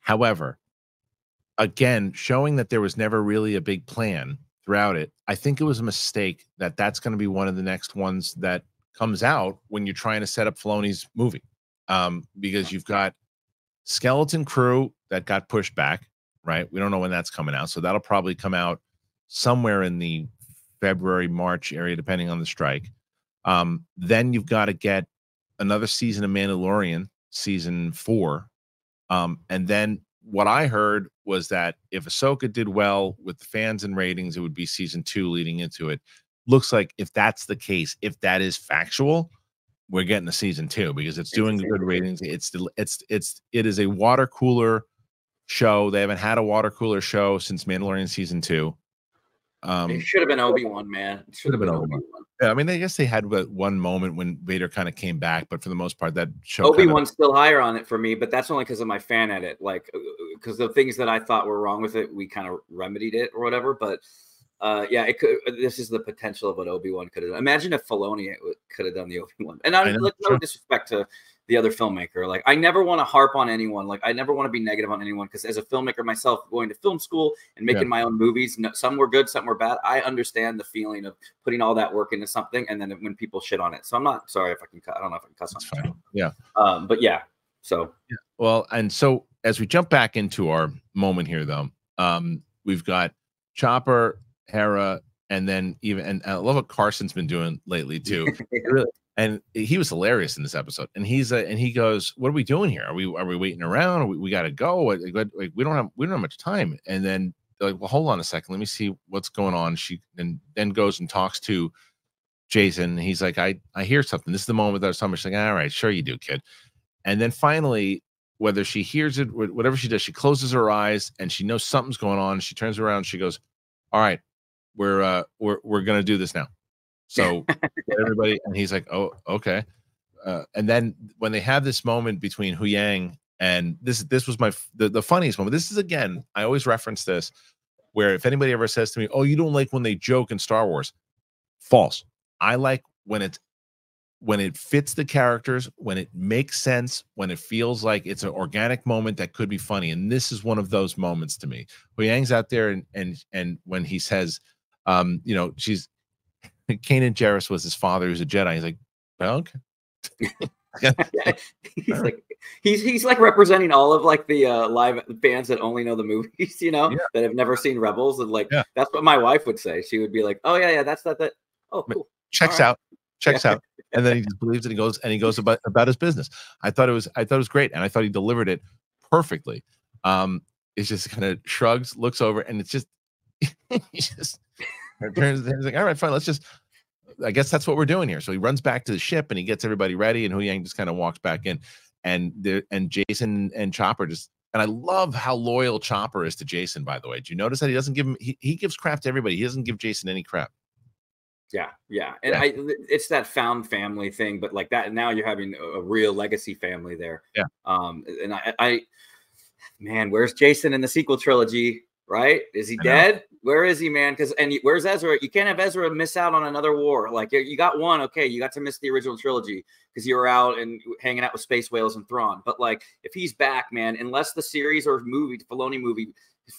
S1: However, again, showing that there was never really a big plan throughout it, I think it was a mistake that that's going to be one of the next ones that comes out when you're trying to set up Filoni's movie, um, because you've got Skeleton Crew that got pushed back, right? We don't know when that's coming out, so that'll probably come out somewhere in the February March area, depending on the strike. Um, then you've got to get another season of Mandalorian, season four, um, and then what I heard was that if Ahsoka did well with the fans and ratings, it would be season two leading into it. Looks like if that's the case, if that is factual, we're getting a season two because it's
S3: It's
S1: doing
S3: season
S1: good ratings. It's it's it's it is a water cooler show. They haven't had a water cooler show since Mandalorian season two. Um,
S3: it should have been Obi Wan, man. It should have been Obi Wan.
S1: yeah, I mean, I guess they had one moment when Vader kind of came back, but for the most part, that show
S3: Obi Wan's still higher on it for me, but that's only because of my fan edit. Like, because the things that I thought were wrong with it, we kind of remedied it or whatever. But uh, yeah, it could. This is the potential of what Obi Wan could have done. Imagine if Filoni could have done the Obi Wan. And
S1: I
S3: I'm like, no disrespect to the other filmmaker. Like, I never want to harp on anyone. Like, I never want to be negative on anyone because as a filmmaker myself, going to film school and making
S1: Yeah.
S3: my own movies, no, some were good, some were bad. I understand the feeling of putting all that work into something, and then when people shit on it. So I'm not sorry if I can. I don't know if I can cuss
S1: That's
S3: on.
S1: fine. Yeah.
S3: Um, but yeah. So Yeah.
S1: Well, and so as we jump back into our moment here, though, um, we've got Chopper, Hera, and then even and I love what Carson's been doing lately too. really, and he was hilarious in this episode. And he's uh, and he goes, "What are we doing here? Are we are we waiting around? We, we got to go. Like, like, we don't have we don't have much time." And then like, "Well, hold on a second. Let me see what's going on." She and then goes and talks to Jacen. He's like, "I I hear something. This is the moment that I was talking." She's like, "All right, sure you do, kid." And then finally, whether she hears it, whatever she does, she closes her eyes and she knows something's going on. She turns around. She goes, "All right, we're uh we're we're gonna do this now." So everybody, and he's like, "Oh, okay." Uh, and then when they have this moment between Huyang and this, this was my the, the funniest moment. This is again, I always reference this, where if anybody ever says to me, "Oh, you don't like when they joke in Star Wars," false. I like when it's when it fits the characters, when it makes sense, when it feels like it's an organic moment that could be funny. And this is one of those moments to me. Huyang's out there and and and when he says, um, you know, she's Kanan Jarrus was his father who's a Jedi. He's like, well, okay.
S3: yeah, he's like he's he's like representing all of like the uh live fans that only know the movies, you know,
S1: Yeah.
S3: that have never seen Rebels. And like
S1: Yeah.
S3: that's what my wife would say. She would be like, Oh yeah, yeah, that's that that oh cool.
S1: checks
S3: All right.
S1: out, checks out, and then he just believes it. He goes and he goes about about his business. I thought it was I thought it was great, and I thought he delivered it perfectly. Um, it's just kind of shrugs, looks over, and it's just he turns. He's like, all right, fine, let's just. I guess that's what we're doing here. So he runs back to the ship and he gets everybody ready, and Huyang just kind of walks back in, and there and Jacen and Chopper just. And I love how loyal Chopper is to Jacen. By the way, do you notice that he doesn't give him? He, he gives crap to everybody. He doesn't give Jacen any crap.
S3: Yeah, yeah. And
S1: Yeah.
S3: I it's that found family thing, but like that now you're having a, a real legacy family there.
S1: Yeah.
S3: Um and I I man, where's Jacen in the sequel trilogy? Right? Is he dead? Where is he, man? Because and where's Ezra? You can't have Ezra miss out on another war. Like you- got one, okay, you got to miss the original trilogy because you were out and hanging out with space whales and Thrawn. But like, if he's back, man, unless the series or movie, the Filoni movie,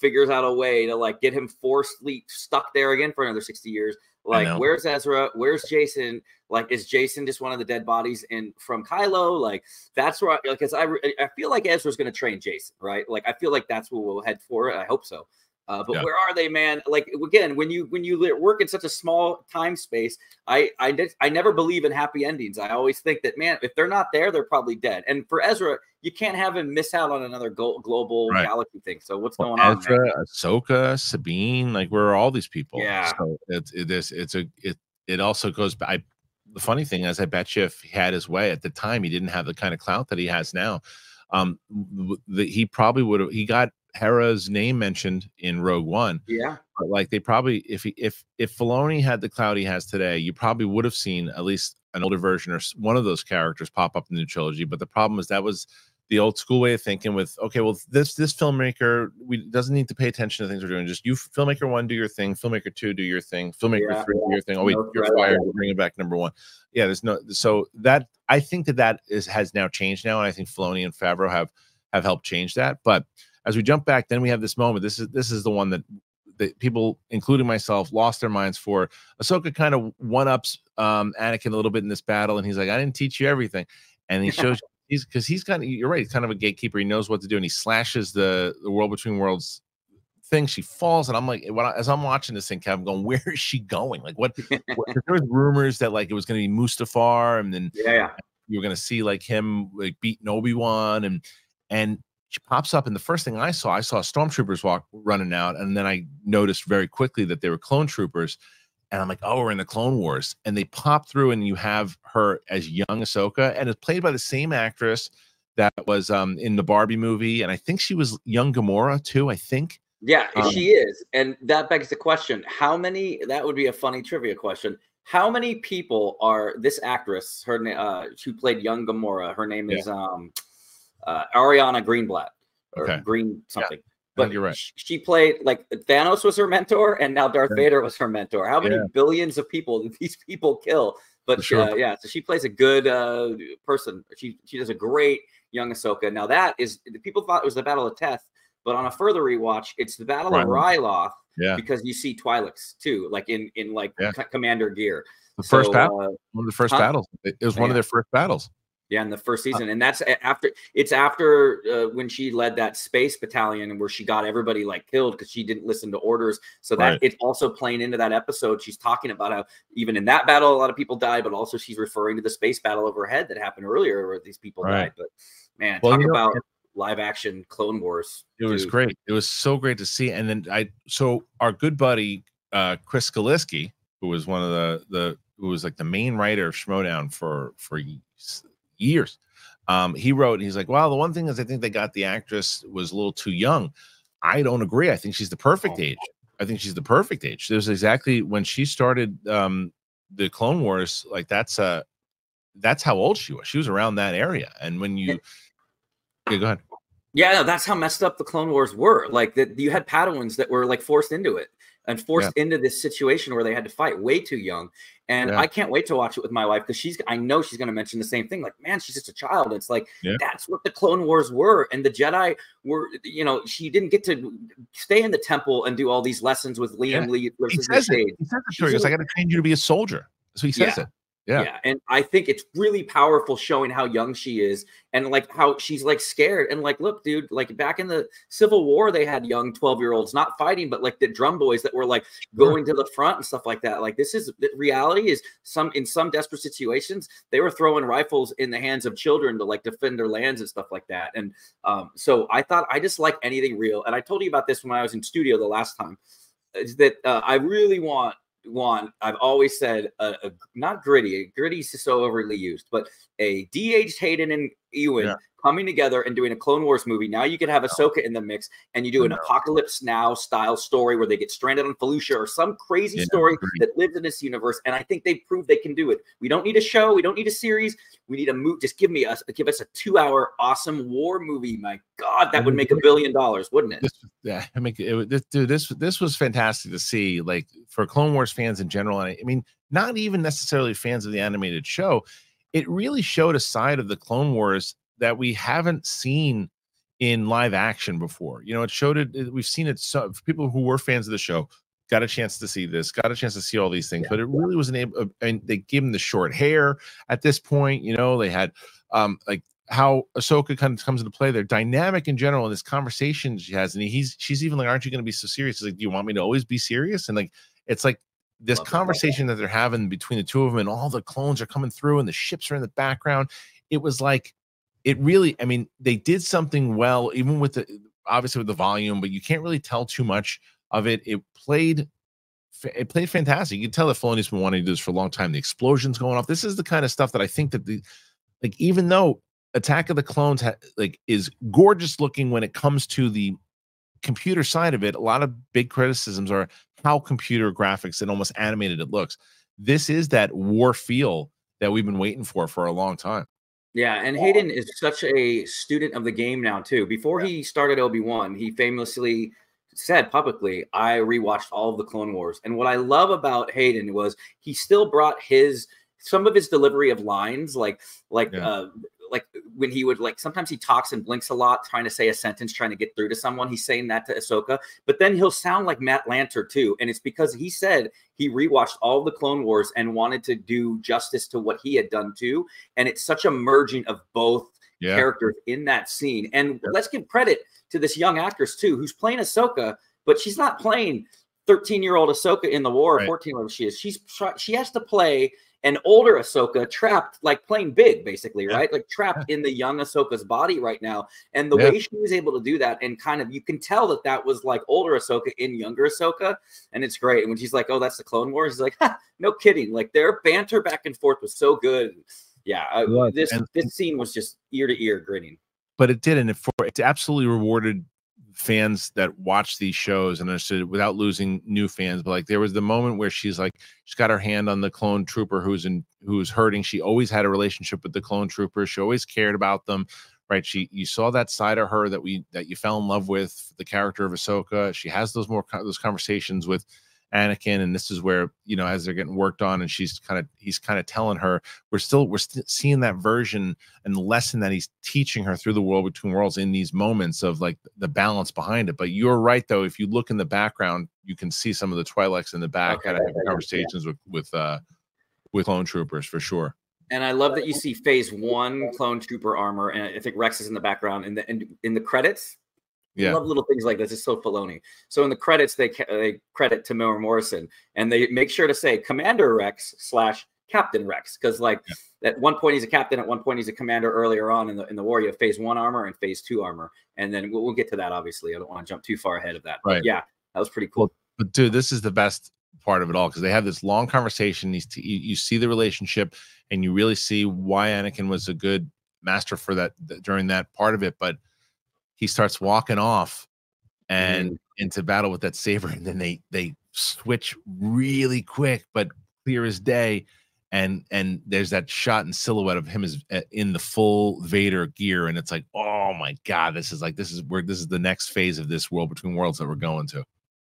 S3: figures out a way to like get him forcefully stuck there again for another sixty years, like where's Ezra? Where's Jacen? Like, is Jacen just one of the dead bodies in from Kylo? Like, that's where because I re- I feel like Ezra's going to train Jacen, right? Like, I feel like that's what we'll head for. I hope so. Uh, but
S1: Yeah.
S3: where are they, man? Like again, when you when you work in such a small time space, I I I never believe in happy endings. I always think that man, if they're not there, they're probably dead. And for Ezra, you can't have him miss out on another go- global
S1: Right.
S3: galaxy thing. So what's
S1: Well,
S3: going on? man?
S1: Ezra, Ahsoka, Sabine, like where are all these people?
S3: Yeah.
S1: So it's it is it's a it it also goes back. I, the funny thing is, I bet you if he had his way at the time, he didn't have the kind of clout that he has now. Um, the, he probably would have. He got Hera's name mentioned in Rogue One,
S3: Yeah,
S1: but like they probably if he if if Filoni had the clout he has today, you probably would have seen at least an older version or one of those characters pop up in the new trilogy. But the problem is that was the old school way of thinking with okay well this this filmmaker we doesn't need to pay attention to things we're doing. Just you filmmaker one do your thing. Filmmaker two do your thing. Filmmaker
S3: Yeah.
S1: three do your thing. Oh wait
S3: No
S1: you're fired. We're bringing back number one. Yeah there's no so that i think that that is has now changed now and i think Filoni and Favreau have have helped change that. But as we jump back then we have this moment. This is this is the one that that people including myself lost their minds for. Ahsoka kind of one ups um Anakin a little bit in this battle and he's like I didn't teach you everything. And he shows he's because he's kind of you're right he's kind of a gatekeeper he knows what to do and he slashes the the world between worlds thing she falls and i'm like when I, as i'm watching this thing Kev, i'm going where is she going like what, what there was rumors that like it was going to be mustafar and then
S3: yeah, yeah.
S1: you were going to see like him like beating obi-wan and and she pops up and the first thing i saw i saw stormtroopers walk running out and then i noticed very quickly that they were clone troopers and i'm like oh we're in the clone wars and they pop through and you have her as young ahsoka and it's played by the same actress that was um in the barbie movie and i think she was young gamora too i think
S3: Yeah,
S1: Um,
S3: she is. And that begs the question how many, that would be a funny trivia question. How many people are this actress, her name, uh, who played young Gamora, her name
S1: Yeah.
S3: is um, uh, Ariana Greenblatt or
S1: Okay.
S3: Green something.
S1: I
S3: But
S1: you're right.
S3: she played like Thanos was her mentor, and now Darth
S1: Yeah.
S3: Vader was her mentor. How many
S1: Yeah.
S3: billions of people did these people kill? But
S1: sure.
S3: uh, yeah, so she plays a good uh, person. She she does a great young Ahsoka. Now that is the people thought it was the Battle of Teth, but on a further rewatch, it's the Battle of Ryloth
S1: yeah
S3: because you see Twi'leks too, like in in like
S1: Yeah.
S3: co- commander gear.
S1: the first
S3: So,
S1: battle
S3: uh,
S1: one of the first
S3: huh?
S1: battles it was one of their first battles
S3: Yeah, in the first season, and that's after it's after uh, when she led that space battalion where she got everybody like killed because she didn't listen to orders. So that
S1: Right.
S3: it's also playing into that episode. She's talking about how even in that battle a lot of people died, but also she's referring to the space battle overhead that happened earlier where these people
S1: Right.
S3: died. But man,
S1: Well,
S3: talk
S1: you know,
S3: about live action Clone Wars.
S1: It was great. It was so great to see. And then I, so our good buddy uh, Chris Skaliski, who was one of the the who was like the main writer of Schmoedown for for years, um, he wrote. And he's like, well, the one thing is, I think they got the actress was a little too young. I don't agree. I think she's the perfect
S3: Oh.
S1: age. I think she's the perfect age. There's exactly when she started um, the Clone Wars. Like that's uh that's how old she was. She was around that area. And when you, yeah, go ahead.
S3: Yeah, no, that's how messed up the Clone Wars were. Like that, you had Padawans that were like forced into it and forced into this situation where they had to fight way too young. And
S1: Yeah.
S3: I can't wait to watch it with my wife because she's. I know she's going to mention the same thing. Like, man, she's just a child. It's like
S1: Yeah.
S3: that's what the Clone Wars were, and the Jedi were. You know, she didn't get to stay in the temple and do all these lessons with Liam
S1: Yeah.
S3: Lee
S1: He
S3: versus the
S1: says it. He says it to her. He goes, I got to train you to be a soldier. So he says it. Yeah.
S3: Yeah. and I think it's really powerful showing how young she is and like how she's like scared and like, look, dude, like back in the Civil War, they had young 12 year olds not fighting, but like the drum boys that were like going to the front and stuff like that. Like, this is the reality is some in some desperate situations, they were throwing rifles in the hands of children to like defend their lands and stuff like that. And um, so I thought I just like anything real. And I told you about this when I was in studio the last time is that uh, I really want want I've always said a, a not gritty gritty is so overly used but a DH Hayden and Ewan
S1: Yeah.
S3: coming together and doing a Clone Wars movie now you could have Ahsoka in the mix and you do an Apocalypse Now style story where they get stranded on Felucia or some crazy
S1: Yeah,
S3: story that lives in this universe and I think they proved they can do it we don't need a show we don't need a series we need a movie just give me us give us a two hour awesome war movie my god that would make a billion dollars wouldn't it
S1: This, yeah, I mean, it, this, dude, this this was fantastic to see. Like for Clone Wars fans in general, and I, I mean, not even necessarily fans of the animated show. It really showed a side of the Clone Wars that we haven't seen in live action before. You know, it showed it. We've seen it. So people who were fans of the show, got a chance to see this, got a chance to see all these things, but it really wasn't able. uh, And they gave him the short hair at this point. You know, they had um like how Ahsoka kind of comes into play. They're dynamic in general in this conversation she has, and he's she's even like, "Aren't you going to be so serious?" He's like, "Do you want me to always be serious?" And like, it's like this
S3: Love
S1: conversation that they're having between the two of them, and all the clones are coming through, and the ships are in the background. It was like, it really. I mean, they did something well, even with the obviously with the volume, but you can't really tell too much of it. It played. It played fantastic. You can tell that Filoni's been wanting to do this for a long time. The explosions going off. This is the kind of stuff that I think that the like even though Attack of the Clones like is gorgeous looking when it comes to the computer side of it, a lot of big criticisms are how computer graphics and almost animated it looks. This is that war feel that we've been waiting for for a long time.
S3: Yeah, and Hayden is such a student of the game now too. Before he started Obi Wan, he famously said publicly, "I rewatched all of the Clone Wars." And what I love about Hayden was he still brought his some of his delivery of lines, like like
S1: Yeah.
S3: uh, like when he would like sometimes he talks and blinks a lot, trying to say a sentence, trying to get through to someone. He's saying that to Ahsoka, but then he'll sound like Matt Lanter too, and it's because he said he rewatched all the Clone Wars and wanted to do justice to what he had done too and it's such a merging of both
S1: Yeah.
S3: characters in that scene. And
S1: Yeah.
S3: let's give credit to this young actress too, who's playing Ahsoka, but she's not playing 13 year old Ahsoka in the war,
S1: Right.
S3: 14 year old she is. She's she has to play an older Ahsoka trapped, like playing big, basically,
S1: Yeah.
S3: right? Like trapped in the young Ahsoka's body right now. And the
S1: Yeah.
S3: way she was able to do that, and kind of you can tell that that was like older Ahsoka in younger Ahsoka, and it's great. And when she's like, "Oh, that's the Clone Wars," he's like, "No kidding!" Like their banter back and forth was so good. Yeah, uh,
S1: I,
S3: this
S1: And-
S3: this scene was just ear to ear grinning.
S1: but it did, and it for it absolutely rewarded fans that watch these shows and understood it without losing new fans. But like there was the moment where she's like, she's got her hand on the clone trooper who's in who's hurting. She always had a relationship with the clone troopers. She always cared about them. Right. She you saw that side of her that we that you fell in love with, the character of Ahsoka. She has those more those conversations with Anakin, and this is where you know as they're getting worked on, and she's kind of he's kind of telling her we're still we're still seeing that version and the lesson that he's teaching her through the world between worlds in these moments of like the balance behind it. But you're right though, if you look in the background, you can see some of the Twi'leks in the back
S3: Okay,
S1: of
S3: yeah, yeah.
S1: conversations with with uh with clone troopers for sure.
S3: And I love that you see Phase One clone trooper armor, and I think Rex is in the background. In the in, in the credits,
S1: Yeah.
S3: I love little things like this. It's so Filoni. So in the credits, they they credit Temuera Morrison, and they make sure to say Commander Rex slash Captain Rex, because like at one point he's a captain, at one point he's a commander. Earlier on in the in the war, you have Phase One armor and Phase Two armor, and then we'll, we'll get to that. Obviously, I don't want to jump too far ahead of that. But
S1: Right.
S3: yeah, that was pretty cool.
S1: But dude, this is the best part of it all because they have this long conversation. You, you see the relationship, and you really see why Anakin was a good master for that th- during that part of it. But he starts walking off and into battle with that saber, and then they they switch really quick, but clear as day. And and there's that shot and silhouette of him as uh, in the full Vader gear, and it's like, oh my god, this is like this is where this is the next phase of this world between worlds that we're going to.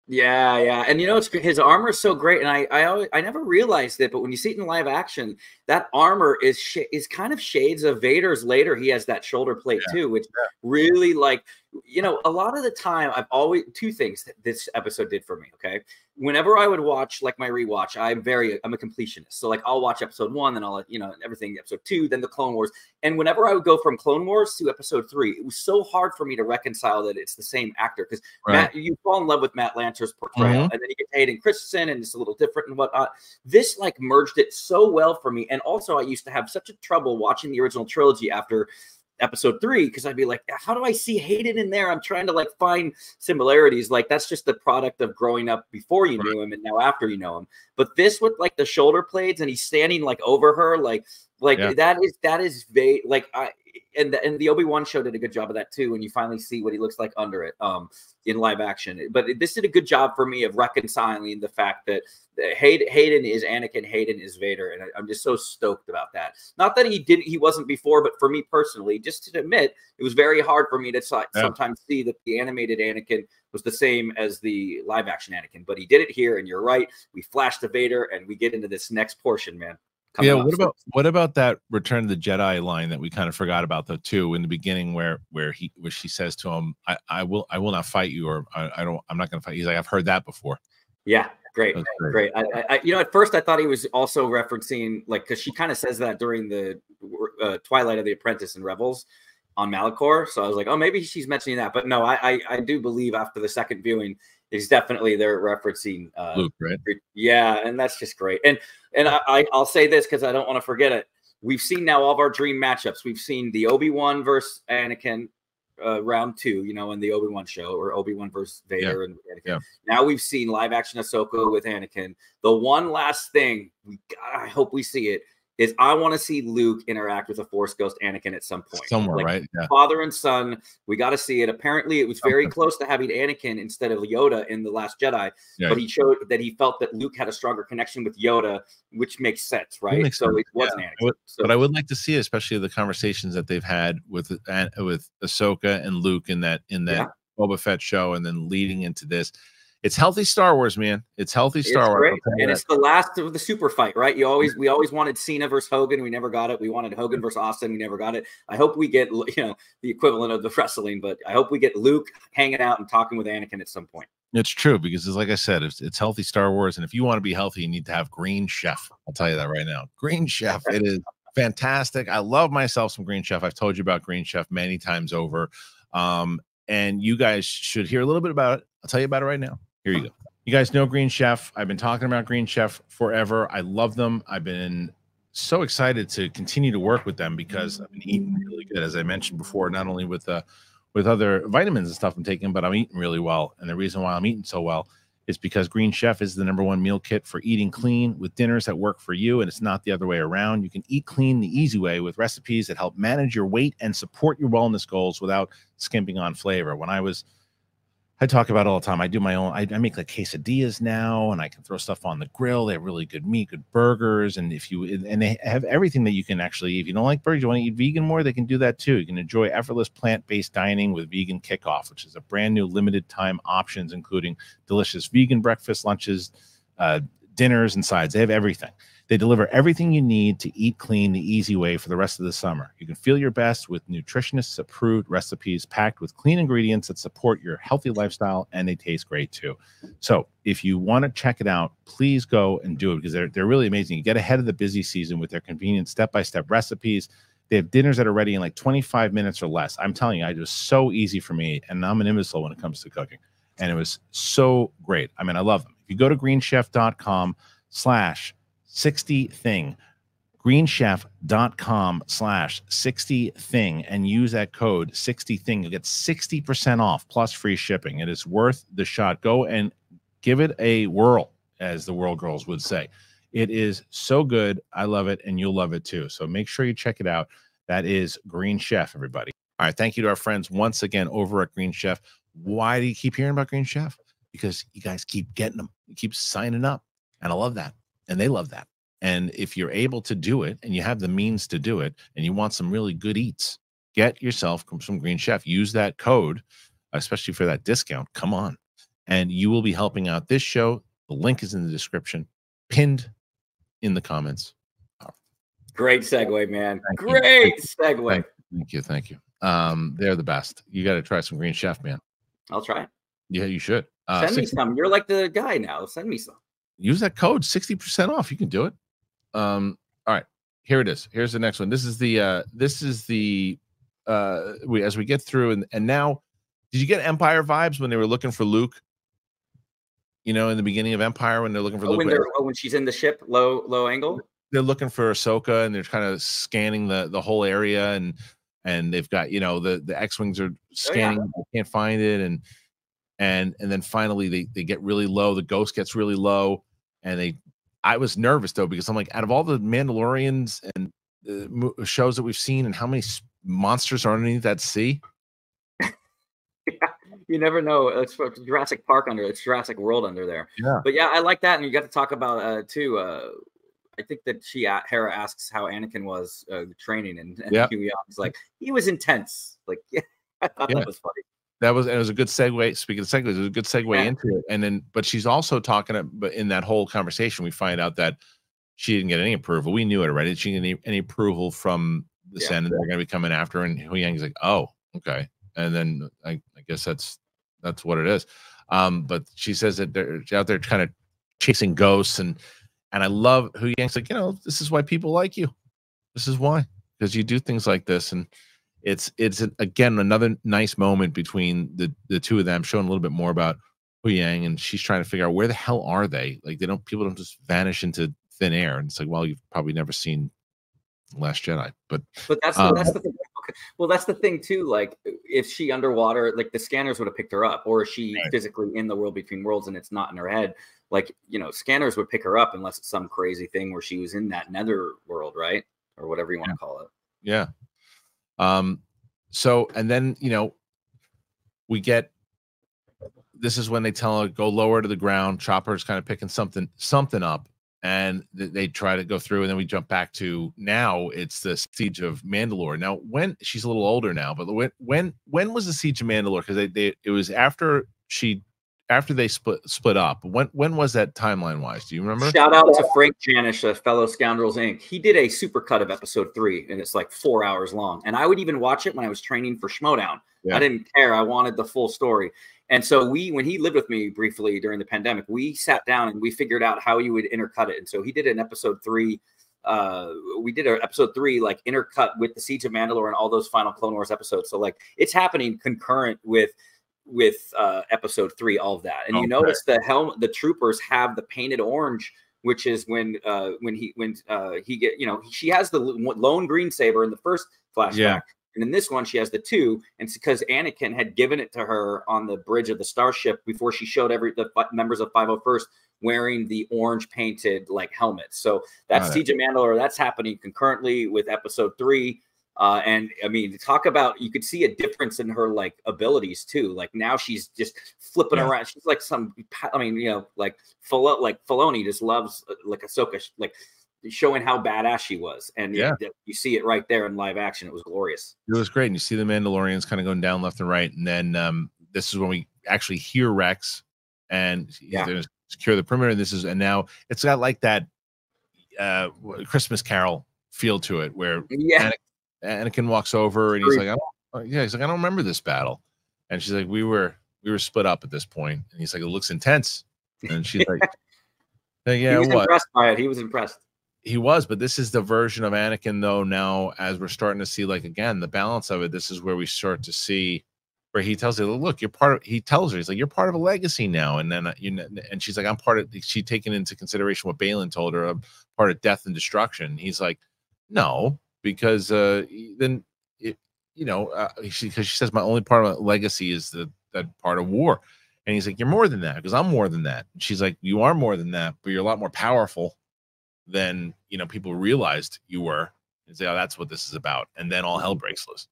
S3: Yeah, yeah, and you know it's his armor is so great, and I I always, I never realized it, but when you see it in live action, that armor is sh- is kind of shades of Vader's. Later, he has that shoulder plate too, which really like you know a lot of the time I've always two things that this episode did for me. Okay, whenever I would watch like my rewatch, I'm very I'm a completionist, so like I'll watch episode one, then I'll you know everything episode two, then the Clone Wars, and whenever I would go from Clone Wars to episode three, it was so hard for me to reconcile that it's the same actor because Matt, you fall in love with Matt Lanter's portrayal, mm-hmm. and then you get Hayden Christensen, and it's a little different and whatnot. This like merged it so well for me, and also I used to have such a trouble watching the original trilogy after episode three because I'd be like, how do I see Hayden in there? I'm trying to like find similarities. Like that's just the product of growing up before you knew him and now after you know him. But this with like the shoulder blades and he's standing like over her, like like
S1: Yeah.
S3: that is that is va- like I and the, and the Obi Wan show did a good job of that too. When you finally see what he looks like under it, um, in live action. But this did a good job for me of reconciling the fact that Hayden, Hayden is Anakin, Hayden is Vader, and I, I'm just so stoked about that. Not that he didn't, he wasn't before, but for me personally, just to admit, it was very hard for me to
S1: Yeah.
S3: sometimes see that the animated Anakin was the same as the live action Anakin. But he did it here, and you're right. We flash to Vader, and we get into this next portion, man.
S1: Yeah what about what about that return of the jedi line that we kind of forgot about though too in the beginning where where he where she says to him i i will i will not fight you or i, I don't i'm not gonna fight he's like i've heard that before
S3: Yeah, great,
S1: That's great.
S3: great. I, I, I- you know, at first I thought he was also referencing like because she kind of says that during the uh, Twilight of the Apprentice and Rebels on Malachor. So I was like, oh, maybe she's mentioning that. But no, I, I, I do believe after the second viewing, is definitely they're referencing uh,
S1: luke right
S3: yeah, and that's just great. And and I, I I'll say this because I don't want to forget it. We've seen now all of our dream matchups. We've seen the Obi Wan versus Anakin uh, round two, you know, in the Obi Wan show, or Obi Wan versus Vader and Anakin.
S1: Yeah.
S3: Now we've seen live action Ahsoka with Anakin. The one last thing we I hope we see it is I want to see Luke interact with a Force Ghost Anakin at some point.
S1: somewhere
S3: Like,
S1: right yeah
S3: father and son. We got to see it. Apparently, it was very close to having Anakin instead of Yoda in the Last Jedi,
S1: Yeah.
S3: but he showed that he felt that Luke had a stronger connection with Yoda, which makes sense, right?
S1: makes
S3: so
S1: sense.
S3: it wasn't
S1: I
S3: Anakin.
S1: would-
S3: so,
S1: but I would like to see, especially the conversations that they've had with uh, with Ahsoka and Luke in that in that Boba Fett show, and then leading into this. It's healthy Star Wars, man. It's healthy
S3: it's
S1: Star Wars. tell you
S3: and
S1: that.
S3: it's the last of the super fight, right? You always we always wanted Cena versus Hogan, we never got it. We wanted Hogan versus Austin, we never got it. I hope we get you know the equivalent of the wrestling, but I hope we get Luke hanging out and talking with Anakin at some point.
S1: It's true because, it's like I said, it's, it's healthy Star Wars, and if you want to be healthy, you need to have Green Chef. I'll tell you that right now. Green Chef, it is fantastic. I love myself some Green Chef. I've told you about Green Chef many times over, um, and you guys should hear a little bit about it. I'll tell you about it right now. Here you go. You guys know Green Chef. I've been talking about Green Chef forever. I love them. I've been so excited to continue to work with them because I've been eating really good, as I mentioned before, not only with uh, with other vitamins and stuff I'm taking, but I'm eating really well. And the reason why I'm eating so well is because Green Chef is the number one meal kit for eating clean with dinners that work for you. And it's not the other way around. You can eat clean the easy way with recipes that help manage your weight and support your wellness goals without skimping on flavor. When I was I talk about all the time. I do my own. I, I make like quesadillas now, and I can throw stuff on the grill. They have really good meat, good burgers, and if you and they have everything that you can actually. If you don't like burgers, you want to eat vegan more, they can do that too. You can enjoy effortless plant-based dining with Vegan Kickoff, which is a brand new limited time options, including delicious vegan breakfast, lunches, uh, dinners, and sides. They have everything. They deliver everything you need to eat clean the easy way for the rest of the summer. You can feel your best with nutritionists approved recipes packed with clean ingredients that support your healthy lifestyle and they taste great too. So, if you want to check it out, please go and do it because they're, they're really amazing. You get ahead of the busy season with their convenient step by step recipes. They have dinners that are ready in like 25 minutes or less. I'm telling you, it was so easy for me. And I'm an imbecile when it comes to cooking. And it was so great. I mean, I love them. If you go to greenchef.com slash 60 thing, greenchef.com slash 60 thing, and use that code 60 thing, you'll get 60% off plus free shipping. It is worth the shot. Go and give it a whirl, as the world girls would say. It is so good. I love it, and you'll love it too. So make sure you check it out. That is Green Chef, everybody. All right. Thank you to our friends once again over at Green Chef. Why do you keep hearing about Green Chef? Because you guys keep getting them, you keep signing up. And I love that. And they love that. And if you're able to do it and you have the means to do it and you want some really good eats, get yourself some Green Chef. Use that code, especially for that discount. Come on. And you will be helping out this show. The link is in the description, pinned in the comments.
S3: Great segue, man.
S1: Thank you.
S3: Great segue.
S1: Thank, thank you. Thank you. Um, they're the best. You got to try some Green Chef, man.
S3: I'll try it.
S1: Yeah, you should. Uh,
S3: Send me
S1: 60
S3: some. You're like the guy now. Send me some.
S1: Use that code 60% off you can do it um all right here it is here's the next one this is the uh this is the uh we as we get through and and now did you get empire vibes when they were looking for luke you know in the beginning of empire when they're looking for
S3: Oh,
S1: luke
S3: when, oh, when she's in the ship, low low angle.
S1: they're looking for Ahsoka and they're kind of scanning the the whole area and and they've got you know the the X wings are scanning, they can't find it and and and then finally they they get really low. The ghost gets really low and they. I was nervous though because I'm like, out of all the Mandalorians and the mo- shows that we've seen, and how many monsters are underneath that sea?
S3: yeah, You never know. It's Jurassic Park under. It's Jurassic World under there.
S1: Yeah.
S3: But yeah, I like that, and you got to talk about uh too. Uh, I think that she Hera asks how Anakin was uh, training, and, and
S1: Yep.
S3: Huyang's like he was intense. Like yeah, I thought
S1: Yeah.
S3: that was funny.
S1: That was it was a good segue. Speaking of segues, it was a good segue
S3: Yeah.
S1: into it. And then, but she's also talking. But in that whole conversation, we find out that she didn't get any approval. We knew it already. She didn't get any, any approval from the
S3: Yeah.
S1: Senate. They're going to be coming after her. And Huyang's like, oh, okay. And then I, I guess that's that's what it is. Um, but she says that they're out there kind of chasing ghosts and and I love Huyang's like, you know, this is why people like you. This is why because you do things like this and it's it's again another nice moment between the the two of them showing a little bit more about Huyang and she's trying to figure out where the hell are they like they don't people don't just vanish into thin air and it's like well you've probably never seen Last Jedi but
S3: But that's
S1: Um,
S3: the, that's the thing. Well, that's the thing too. Like, if she underwater, like the scanners would have picked her up, or is she
S1: Right.
S3: physically in the world between worlds and it's not in her head? Like, you know, scanners would pick her up unless it's some crazy thing where she was in that nether world, right, or whatever you want to call it.
S1: yeah um so and then you know we get this is when they tell her go lower to the ground chopper's kind of picking something something up and th- they try to go through and then we jump back to now it's the siege of mandalore. Now when she's a little older now but when when when was the siege of mandalore? Because they, they it was after she after they split split up when when was that timeline wise do you remember
S3: Shout out to Frank Janish, a fellow Scoundrels Inc. He did a super cut of episode three, and it's like four hours long. And I would even watch it when I was training for Schmoedown.
S1: Yeah.
S3: I didn't care. I wanted the full story. And so we, when he lived with me briefly during the pandemic, we sat down and we figured out how you would intercut it. And so he did an episode three. Uh, we did an episode three like intercut with the Siege of Mandalore and all those final Clone Wars episodes. So like it's happening concurrent with with uh episode three, all of that. And you notice the helm, the troopers have the painted orange which is when uh when he when uh he get you know she has the lone green saber in the first flashback.
S1: Yeah.
S3: and in this one she has the two and it's because anakin had given it to her on the bridge of the starship before she showed every the members of 501st wearing the orange painted like helmets so that's siege of mandalore. That's happening concurrently with episode three uh, and I mean, talk about you could see a difference in her like abilities too. Like now she's just flipping
S1: Yeah.
S3: around. She's like some, I mean, you know, like Filo, like Filoni just loves uh, like Ahsoka, like showing how badass she was. And
S1: Yeah.
S3: you, you see it right there in live action. It was glorious.
S1: It was great. And you see the Mandalorians kind of going down left and right. And then um, this is when we actually hear Rex and
S3: Yeah.
S1: secure the perimeter. And this is, and now it's got like that uh Christmas Carol feel to it, where
S3: Yeah.
S1: Anakin walks over and he's like, I don't, yeah, he's like, I don't remember this battle, and she's like, we were we were split up at this point. point, and he's like, it looks intense, and she's like, yeah,
S3: he was
S1: what?
S3: impressed by it. He was impressed.
S1: he was, but this is the version of Anakin though. Now, as we're starting to see, like again, the balance of it. This is where we start to see where he tells her, "Look, you're part of." He tells her, "He's like, you're part of a legacy now." And then uh, you know, and she's like, "I'm part of." She taking into consideration what Baylan told her, I'm part of death and destruction. He's like, "No, because uh, then it, you know, uh, she because she says my only part of my legacy is the that part of war." And he's like, "You're more than that because I'm more than that." And she's like, "You are more than that, but you're a lot more powerful." than you know people realized you were and say, oh, that's what this is about. And then all hell breaks loose.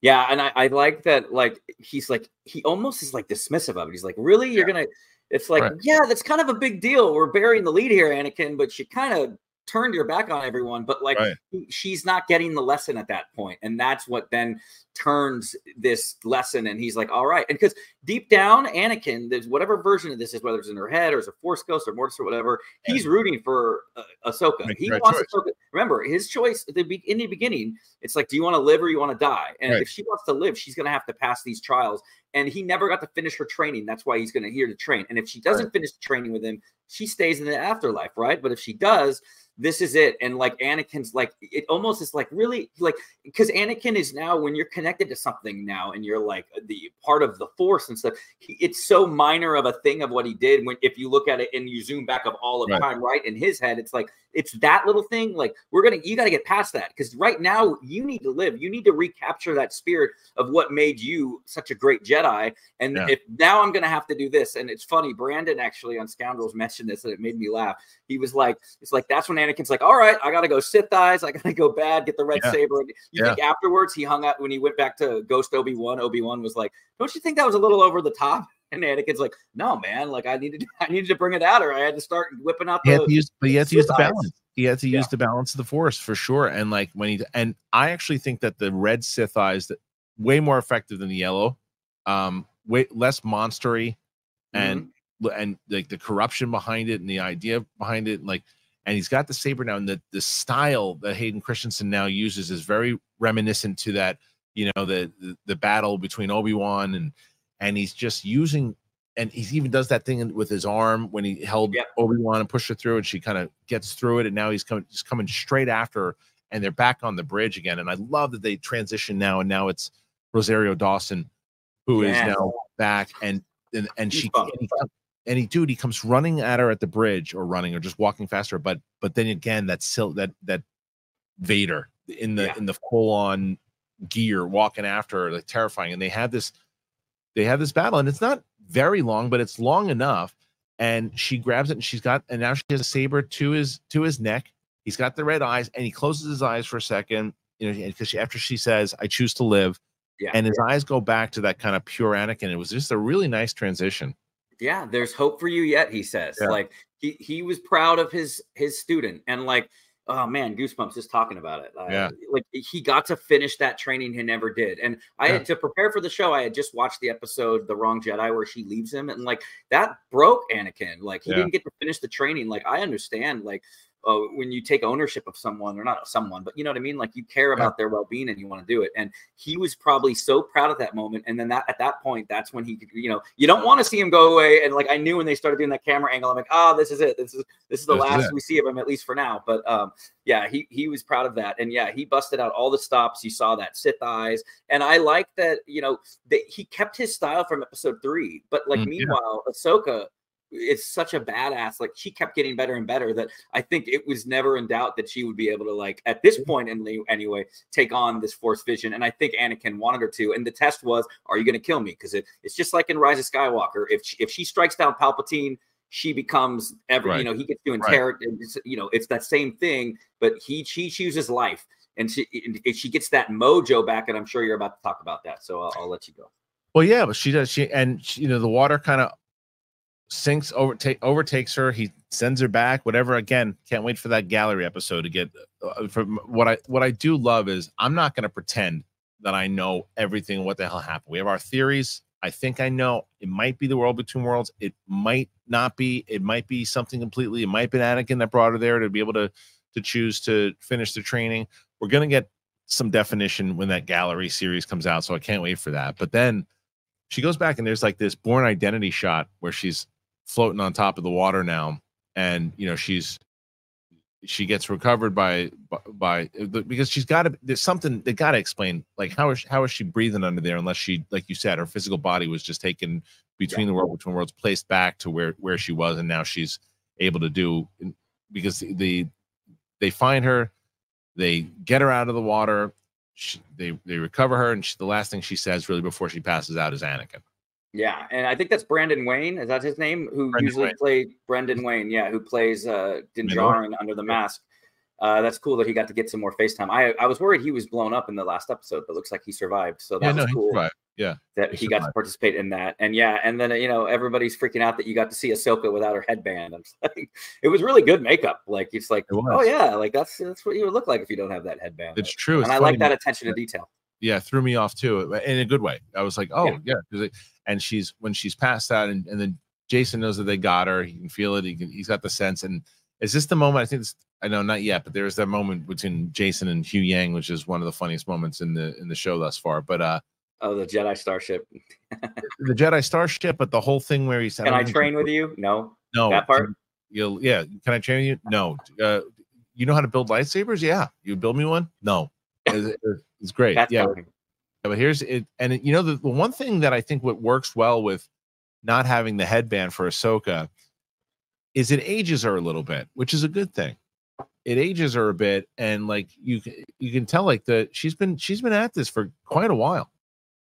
S3: Yeah, and I, I like that. Like he's like he almost is like dismissive of it. He's like, really, you're gonna? It's like,
S1: Right.
S3: yeah, that's kind of a big deal. We're burying the lead here, Anakin, but you kind of turned your back on everyone. But like,
S1: Right.
S3: she's not getting the lesson at that point, and that's what then turns this lesson. And he's like, all right, and because deep down, Anakin, there's whatever version of this is, whether it's in her head or it's a Force Ghost or Mortis or whatever, he's rooting for uh, Ahsoka.
S1: Make
S3: he wants
S1: choice.
S3: Ahsoka. Remember, his choice at the be- in the beginning, it's like, do you want to live or you want to die? And
S1: Right.
S3: if she wants to live, she's going to have to pass these trials. And he never got to finish her training. That's why he's going to here to train. And if she doesn't finish the training with him, she stays in the afterlife, right? But if she does, this is it. And like Anakin's like, it almost is like really like because Anakin is now when you're connected to something now and you're like the part of the force and stuff, he, it's so minor of a thing of what he did. When if you look at it and you zoom back of all of
S1: Right.
S3: time, right in his head, it's like it's that little thing. Like we're gonna, you got to get past that because right now you need to live. You need to recapture that spirit of what made you such a great Jedi. And
S1: Yeah.
S3: if now I'm gonna have to do this, and it's funny, Brandon actually on Scoundrels mentioned this and it made me laugh. He was like, it's like that's when Anakin's like, all right, I gotta go Sith eyes, I gotta go bad, get the red
S1: Yeah.
S3: saber. You
S1: Yeah.
S3: think afterwards he hung out when he went back to Ghost Obi Wan? Obi Wan was like, don't you think that was a little over the top? And Anakin's like, no, man, like I needed, I needed to bring it out, or I had to start whipping out
S1: He had to use, but he had to use the balance. He had to
S3: Yeah.
S1: use the balance of the force for sure. And like when he and I actually think that the red Sith eyes that way more effective than the yellow, um, way less monstery, and and like the corruption behind it and the idea behind it, like and he's got the saber now, and the the style that Hayden Christensen now uses is very reminiscent to that, you know, the the, the battle between Obi Wan and and he's just using. And he even does that thing with his arm when he held
S3: Yep.
S1: Obi Wan and pushed her through, and she kind of gets through it. And now he's coming, just coming straight after her, and they're back on the bridge again. And I love that they transition now, and now it's Rosario Dawson who is
S3: Yes.
S1: now back, and and, and she and he, and he dude he comes running at her at the bridge or running or just walking faster, but but then again that sil that that Vader in the
S3: Yeah.
S1: in the full on gear walking after her, like terrifying. And they have this they have this battle, and it's not very long, but it's long enough. And she grabs it, and she's got, and now she has a saber to his to his neck. He's got the red eyes, and he closes his eyes for a second, you know, because after she says, "I choose to live,"
S3: Yeah.
S1: and his eyes go back to that kind of pure Anakin. It was just a really nice transition.
S3: yeah there's hope for you yet he says
S1: Yeah.
S3: like he he was proud of his his student and like oh man goosebumps just talking about it
S1: Yeah.
S3: like he got to finish that training he never did and i
S1: Yeah.
S3: had to prepare for the show i had just watched the episode the wrong jedi where she leaves him and like that broke anakin like he
S1: Yeah.
S3: didn't get to finish the training like i understand like uh, when you take ownership of someone or not someone but you know what i mean? Like you care about their well-being and you want to do it. And he was probably so proud of that moment and then that at that point that's when he could you know you don't want to see him go away. And like i knew when they started doing that camera angle i'm like oh this is it. This is this is the
S1: This
S3: last
S1: it.
S3: we see of him at least for now. But um yeah he he was proud of that. And yeah he busted out all the stops. You saw that sith eyes. And i like that you know that he kept his style from episode three. But like
S1: Mm, yeah.
S3: meanwhile ahsoka is such a badass like she kept getting better and better that i think it was never in doubt that she would be able to like at this mm-hmm. point in the, anyway take on this force vision and i think anakin wanted her to and the test was are you going to kill me because it, it's just like in rise of skywalker if she, if she strikes down palpatine she becomes every
S1: Right.
S3: you know he gets to
S1: Right.
S3: inherit it's, you know it's that same thing but he she chooses life and she and she gets that mojo back and i'm sure you're about to talk about that so i'll, I'll let you go
S1: Well, yeah, but she does. She and she, you know the water kind of sinks over take overtakes her. He sends her back. Whatever. Again, can't wait for that gallery episode to get. Uh, from what I what I do love is I'm not going to pretend that I know everything. What the hell happened? We have our theories. I think I know it might be the world between worlds. It might not be. It might be something completely. It might be Anakin that brought her there to be able to to choose to finish the training. We're gonna get some definition when that gallery series comes out, so I can't wait for that. But then she goes back and there's like this Bourne Identity shot where she's floating on top of the water now, and you know she's she gets recovered by by, uh, by because she's got to there's something they got to explain like how is how is she breathing under there unless she like you said her physical body was just taken between yeah. the world between worlds placed back to where where she was and now she's able to do because the, the they find her they get her out of the water she, they they recover her and she, the last thing she says really before she passes out is Anakin
S3: yeah, and I think that's Brandon Wayne. Is that his name? Who usually Wayne. played Brendan Wayne? Yeah, who plays uh Din Djarin under the mask. Uh, that's cool that he got to get some more FaceTime. I I was worried he was blown up in the last episode, but looks like he survived. So that's yeah, no, cool.
S1: Yeah,
S3: that he, he got to participate in that. And yeah, and then you know everybody's freaking out that you got to see Ahsoka without her headband. I'm like, it was really good makeup. Like it's like, it oh yeah, like that's that's what you would look like if you don't have that headband.
S1: It's true.
S3: It's and I like that attention to detail.
S1: Yeah, threw me off too in a good way. I was like, oh yeah, yeah and she's when she's passed out, and, and then Jacen knows that they got her. He can feel it. He can, he's got the sense. And is this the moment? I think it's, I know not yet, but there's that moment between Jacen and Huyang which is one of the funniest moments in the in the show thus far. But uh,
S3: oh, the Jedi Starship,
S1: the Jedi Starship, but the whole thing where he said,
S3: "Can I, I train with you?" No,
S1: no,
S3: that part.
S1: You'll yeah. Can I train you? No. Uh, you know how to build lightsabers? Yeah. You build me one? No. It's great. That's yeah. Funny but here's it, and it, you know the, the one thing that I think what works well with not having the headband for Ahsoka is it ages her a little bit, which is a good thing. It ages her a bit, and like you you can tell like the she's been she's been at this for quite a while.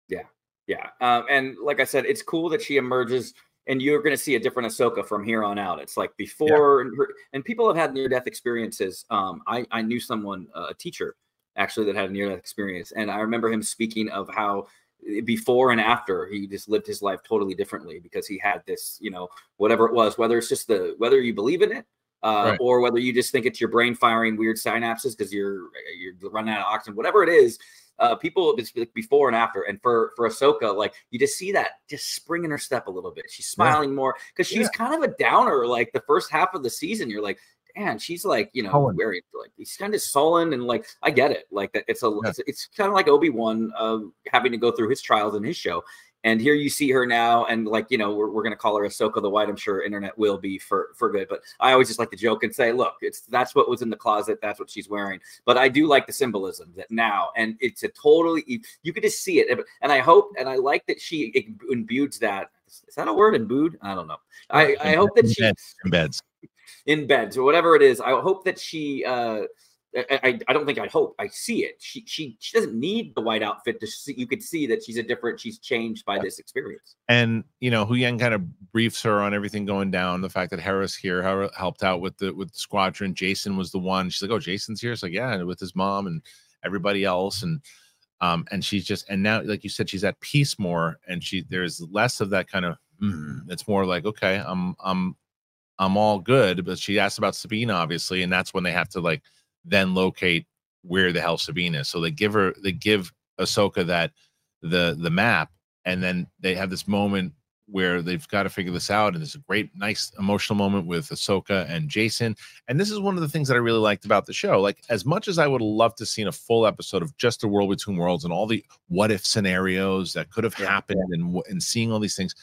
S3: Yeah, yeah, um, and like I said, it's cool that she emerges, and you're going to see a different Ahsoka from here on out. It's like before, yeah. and, her, and people have had near death experiences. Um, I I knew someone, uh, a teacher actually that had a near death experience. And I remember him speaking of how eh, before and after he just lived his life totally differently because he had this, you know, whatever it was, whether it's just the whether you believe in it uh, right. or whether you just think it's your brain firing weird synapses because you're you're running out of oxygen, whatever it is. Uh, people it's before and after, and for for Ahsoka, like you just see that just spring in her step a little bit. She's smiling yeah. more because she's yeah. kind of a downer. Like the first half of the season, you're like, man, she's like, you know, very like he's kind of sullen and like I get it. Like it's a yeah. it's, it's kind of like Obi Wan uh, having to go through his trials in his show. And here you see her now, and like you know, we're, we're gonna call her Ahsoka the White. I'm sure internet will be for for good. But I always just like to joke and say, look, it's that's what was in the closet, that's what she's wearing. But I do like the symbolism that now, and it's a totally you could just see it. And I hope and I like that she imbues that. Is that a word? Imbued? I don't know. I, I hope that she
S1: embeds
S3: in bed or whatever it is. I hope that she. Uh, I, I don't think I hope I see it. She she she doesn't need the white outfit to see. You could see that she's a different. She's changed by this experience.
S1: And you know, Huyang kind of briefs her on everything going down. The fact that Hera's here, helped out with the with the squadron. Jacen was the one. She's like, oh, Jacen's here. It's like, yeah, with his mom and everybody else, and um, and she's just and now, like you said, she's at peace more, and she there's less of that kind of. Mm, it's more like, okay, I'm I'm I'm all good. But she asked about Sabine, obviously, and that's when they have to like then locate where the hell Sabine is. So they give her, they give Ahsoka that the the map, and then they have this moment where they've got to figure this out. And it's a great, nice, emotional moment with Ahsoka and Jacen. And this is one of the things that I really liked about the show. Like, as much as I would love to see a full episode of just the world between worlds and all the what if scenarios that could have happened and and seeing all these things,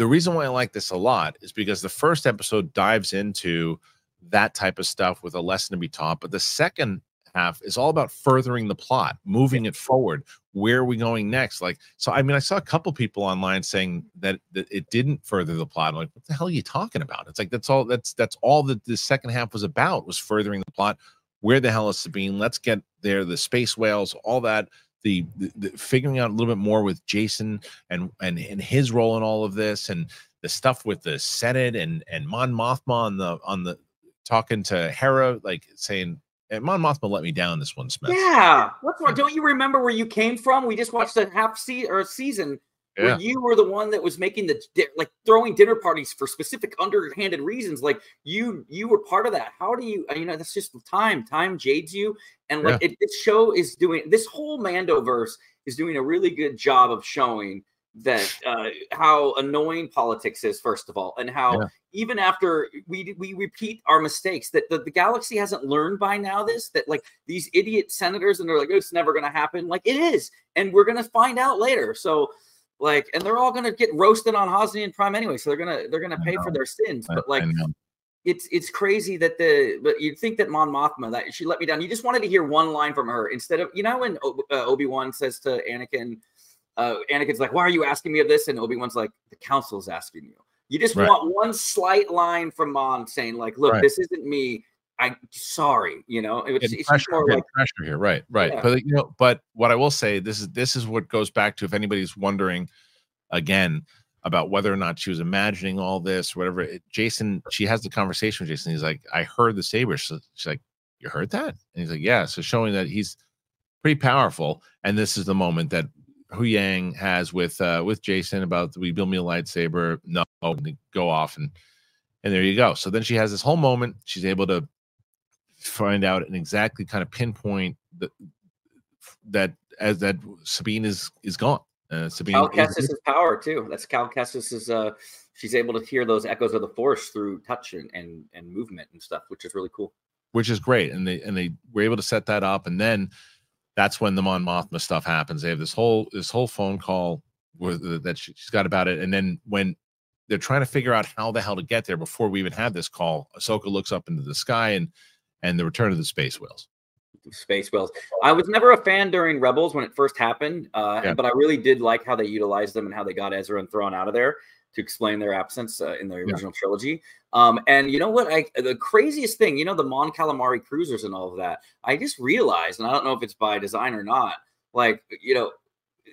S1: the reason why I like this a lot is because the first episode dives into that type of stuff with a lesson to be taught, but the second half is all about furthering the plot, moving it forward. Where are we going next? Like, so I mean, I saw a couple people online saying that, that it didn't further the plot. I'm like, what the hell are you talking about? It's like that's all that's that's all that the second half was about was furthering the plot. Where the hell is Sabine? Let's get there. The space whales, all that the, the, the, figuring out a little bit more with Jacen and and and his role in all of this and the stuff with the Senate and and Mon Mothma on the on the talking to Hera like saying and Mon Mothma let me down this one, Smith.
S3: Yeah, what's wrong? Don't you remember where you came from? We just watched a half season or a season yeah. where you were the one that was making the like throwing dinner parties for specific underhanded reasons like you you were part of that how do you you know that's just time time jades you and like yeah. it, this show is doing this whole mando verse is doing a really good job of showing that uh, how annoying politics is, first of all, and how
S1: Yeah.
S3: even after we we repeat our mistakes, that the, the galaxy hasn't learned by now this that like these idiot senators and they're like, it's never going to happen. Like it is, and we're going to find out later. So. Like, and they're all gonna get roasted on Hosnian Prime anyway, so they're gonna they're gonna pay for their sins. But like, it's it's crazy that the but you'd think that Mon Mothma that she let me down. You just wanted to hear one line from her instead of you know when uh, Obi Wan says to Anakin, uh, Anakin's like, "Why are you asking me of this?" and Obi Wan's like, "The Council's asking you." You just
S1: Right.
S3: want one slight line from Mon saying like, "Look,
S1: Right.
S3: this isn't me. I'm sorry." You know, it's,
S1: Getting
S3: it's
S1: pressure,
S3: more like
S1: pressure here, right? Right.
S3: Yeah.
S1: But you know, but what I will say, this is this is what goes back to if anybody's wondering again about whether or not she was imagining all this, whatever. It, Jacen, she has the conversation with Jacen. He's like, "I heard the saber." So she's like, "You heard that?" And he's like, "Yeah." So showing that he's pretty powerful, and this is the moment that Huyang has with uh with Jacen about we build me a lightsaber. No, go off and and there you go. So then she has this whole moment. She's able to find out and exactly kind of pinpoint that that as that Sabine is is gone. Uh, Sabine
S3: Cal
S1: is-
S3: power too. That's Cal Kestis' uh she's able to hear those echoes of the force through touch and, and and movement and stuff, which is really cool.
S1: which is great, and they and they were able to set that up, and then that's when the Mon Mothma stuff happens. They have this whole this whole phone call with that she- she's got about it, and then when they're trying to figure out how the hell to get there before we even have this call, Ahsoka looks up into the sky and and the return of the space whales.
S3: Space Whales. I was never a fan during Rebels when it first happened, uh,
S1: Yeah.
S3: but I really did like how they utilized them and how they got Ezra and Thrawn out of there to explain their absence uh, in the
S1: Yeah.
S3: original trilogy. Um, and you know what? I the craziest thing, you know, the Mon Calamari cruisers and all of that. I just realized, and I don't know if it's by design or not. Like, you know,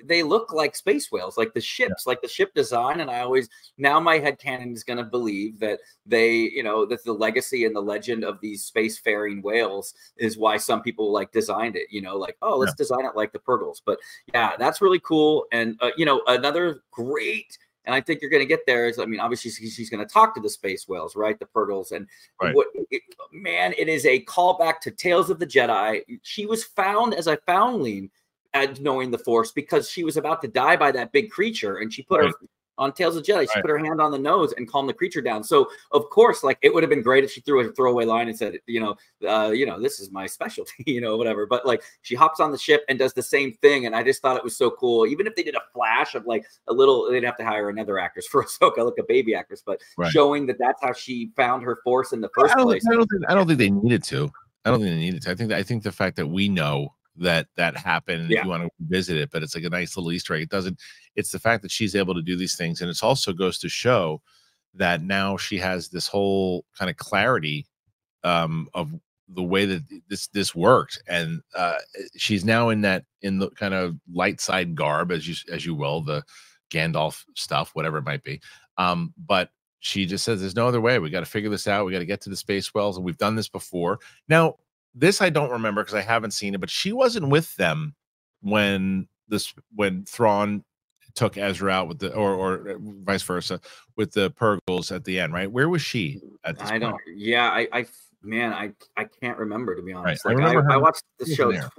S3: they look like space whales, like the ships, like the ship design. And I always now my head canon is going to believe that they, you know, that the legacy and the legend of these spacefaring whales is why some people like designed it. You know, like oh, let's design it like the Purgles. But yeah, that's really cool. And uh, you know, another great. And I think you're going to get there. Is I mean, obviously she's, going to talk to the space whales, right? The Purgles, and
S1: Right.
S3: what it, man, it is a callback to Tales of the Jedi. She was found as a foundling knowing the Force because she was about to die by that big creature, and she put
S1: Right.
S3: her on Tales of Jedi. She
S1: Right.
S3: put her hand on the nose and calmed the creature down. So of course, like it would have been great if she threw a throwaway line and said, you know, uh, you know, this is my specialty, you know, whatever. But like she hops on the ship and does the same thing, and I just thought it was so cool. Even if they did a flash of like a little, they'd have to hire another actress for Ahsoka, like a baby actress, but
S1: Right.
S3: showing that that's how she found her force in the first
S1: I
S3: place.
S1: think, I don't think I don't think they needed to. I don't think they needed to. I think I think the fact that we know that that happened, and
S3: Yeah.
S1: you want to visit it, but it's like a nice little Easter egg. It doesn't. It's the fact that she's able to do these things, and it also goes to show that now she has this whole kind of clarity um, of the way that this this worked, and uh, she's now in that in the kind of light side garb, as you as you will, the Gandalf stuff, whatever it might be. Um, but she just says there's no other way. We got to figure this out. We got to get to the space whales, and we've done this before. Now, this I don't remember because I haven't seen it, but she wasn't with them when this when Thrawn took Ezra out with the or or uh, vice versa with the Purgles at the end, right? Where was she at this
S3: I don't.
S1: point?
S3: Yeah, I, I, man, I, I can't remember to be honest.
S1: I
S3: Like I, I,
S1: her
S3: watched the show.
S1: there.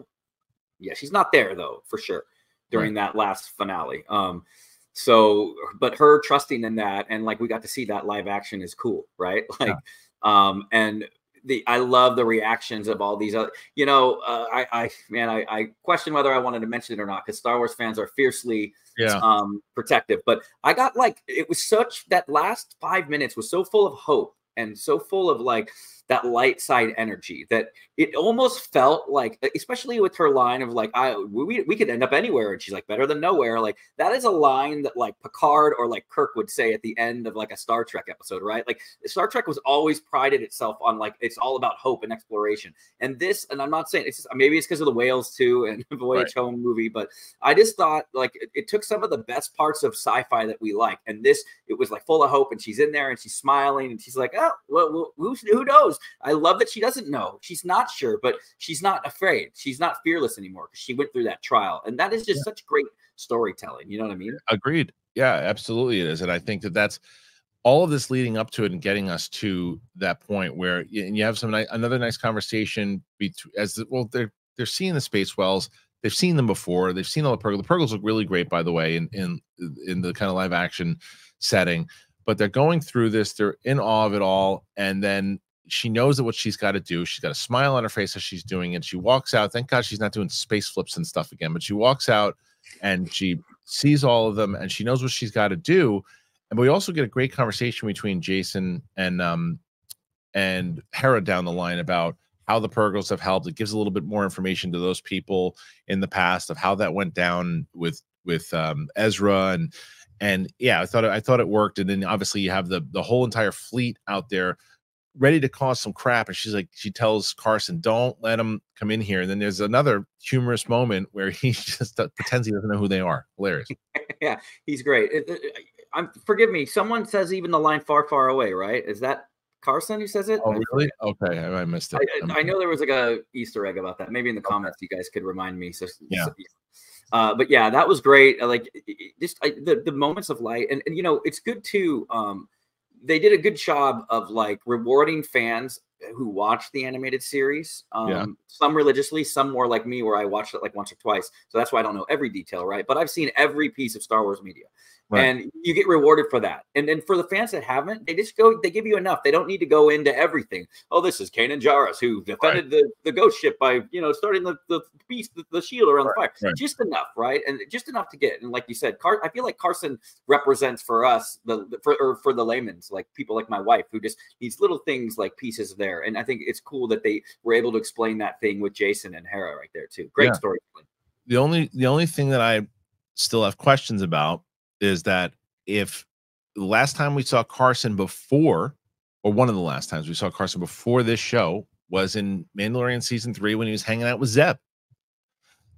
S3: Yeah, she's not there though, for sure, during that last finale. Um, so, but her trusting in that, and like we got to see that live action is cool, right? Like, um, and the I love the reactions of all these other. You know, uh, I, I, man, I, I question whether I wanted to mention it or not because Star Wars fans are fiercely
S1: Yeah,
S3: um protective but i got like it was such that last five minutes was so full of hope and so full of like that light side energy that it almost felt like especially with her line of like i we, we could end up anywhere and she's like better than nowhere like that is a line that like picard or like kirk would say at the end of like a star trek episode right like star trek was always prided itself on like it's all about hope and exploration and this and i'm not saying it's just uh, maybe it's because of the whales too and voyage
S1: Right.
S3: home movie but I just thought like it, it took some of the best parts of sci-fi that we like, and this it was like full of hope, and she's in there and she's smiling, and she's like, oh, well, who knows? I love that she doesn't know, she's not sure, but she's not afraid, she's not fearless anymore because she went through that trial, and that is just such great storytelling. You know what I mean?
S1: agreed. Yeah, absolutely it is, and I think that that's all of this leading up to it and getting us to that point where and you have some another nice conversation between as the, well they're they're seeing the space whales they've seen them before. They've seen all the Purgles. The Purgles look really great, by the way, in in in the kind of live action setting. But they're going through this. They're in awe of it all, and then she knows that what she's got to do. She's got a smile on her face as she's doing it. She walks out. Thank God she's not doing space flips and stuff again. But she walks out and she sees all of them, and she knows what she's got to do. And we also get a great conversation between Jacen and um and Hera down the line about how the Purgles have helped. It gives a little bit more information to those people in the past of how that went down with with um, Ezra and and yeah, I thought I thought it worked. And then obviously you have the the whole entire fleet out there ready to cause some crap. And she's like, she tells Carson, "Don't let him come in here." And then there's another humorous moment where he just pretends he doesn't know who they are. Hilarious.
S3: yeah, he's great. It- it- I'm forgive me. Someone says even the line "far, far away." Right? Is that Carson who says it?
S1: Oh, really? Okay, I, I missed it.
S3: I, I- know there was like a Easter egg about that. Maybe in the comments you guys could remind me. So
S1: Yeah.
S3: so- uh, but yeah, that was great. Like just I, the the moments of light, and, and you know, it's good too. Um, they did a good job of like rewarding fans who watched the animated series. Um,
S1: Yeah.
S3: some religiously, some more like me, where I watched it like once or twice. So that's why I don't know every detail, right? But I've seen every piece of Star Wars media.
S1: Right.
S3: And you get rewarded for that. And then for the fans that haven't, they just go, they give you enough. They don't need to go into everything. Oh, this is Kanan Jarrus who defended the, the ghost ship by, you know, starting the, the beast, the, the shield around the fire.
S1: right.
S3: Just enough, right? And just enough to get. And like you said, Car- I feel like Carson represents for us, the, the for, or for the layman's, like people like my wife who just needs little things like pieces there. And I think it's cool that they were able to explain that thing with Jacen and Hera right there too. Great
S1: Yeah.
S3: story.
S1: the only the only thing that I still have questions about is that if last time we saw Carson before, or one of the last times we saw Carson before this show was in Mandalorian season three when he was hanging out with Zeb.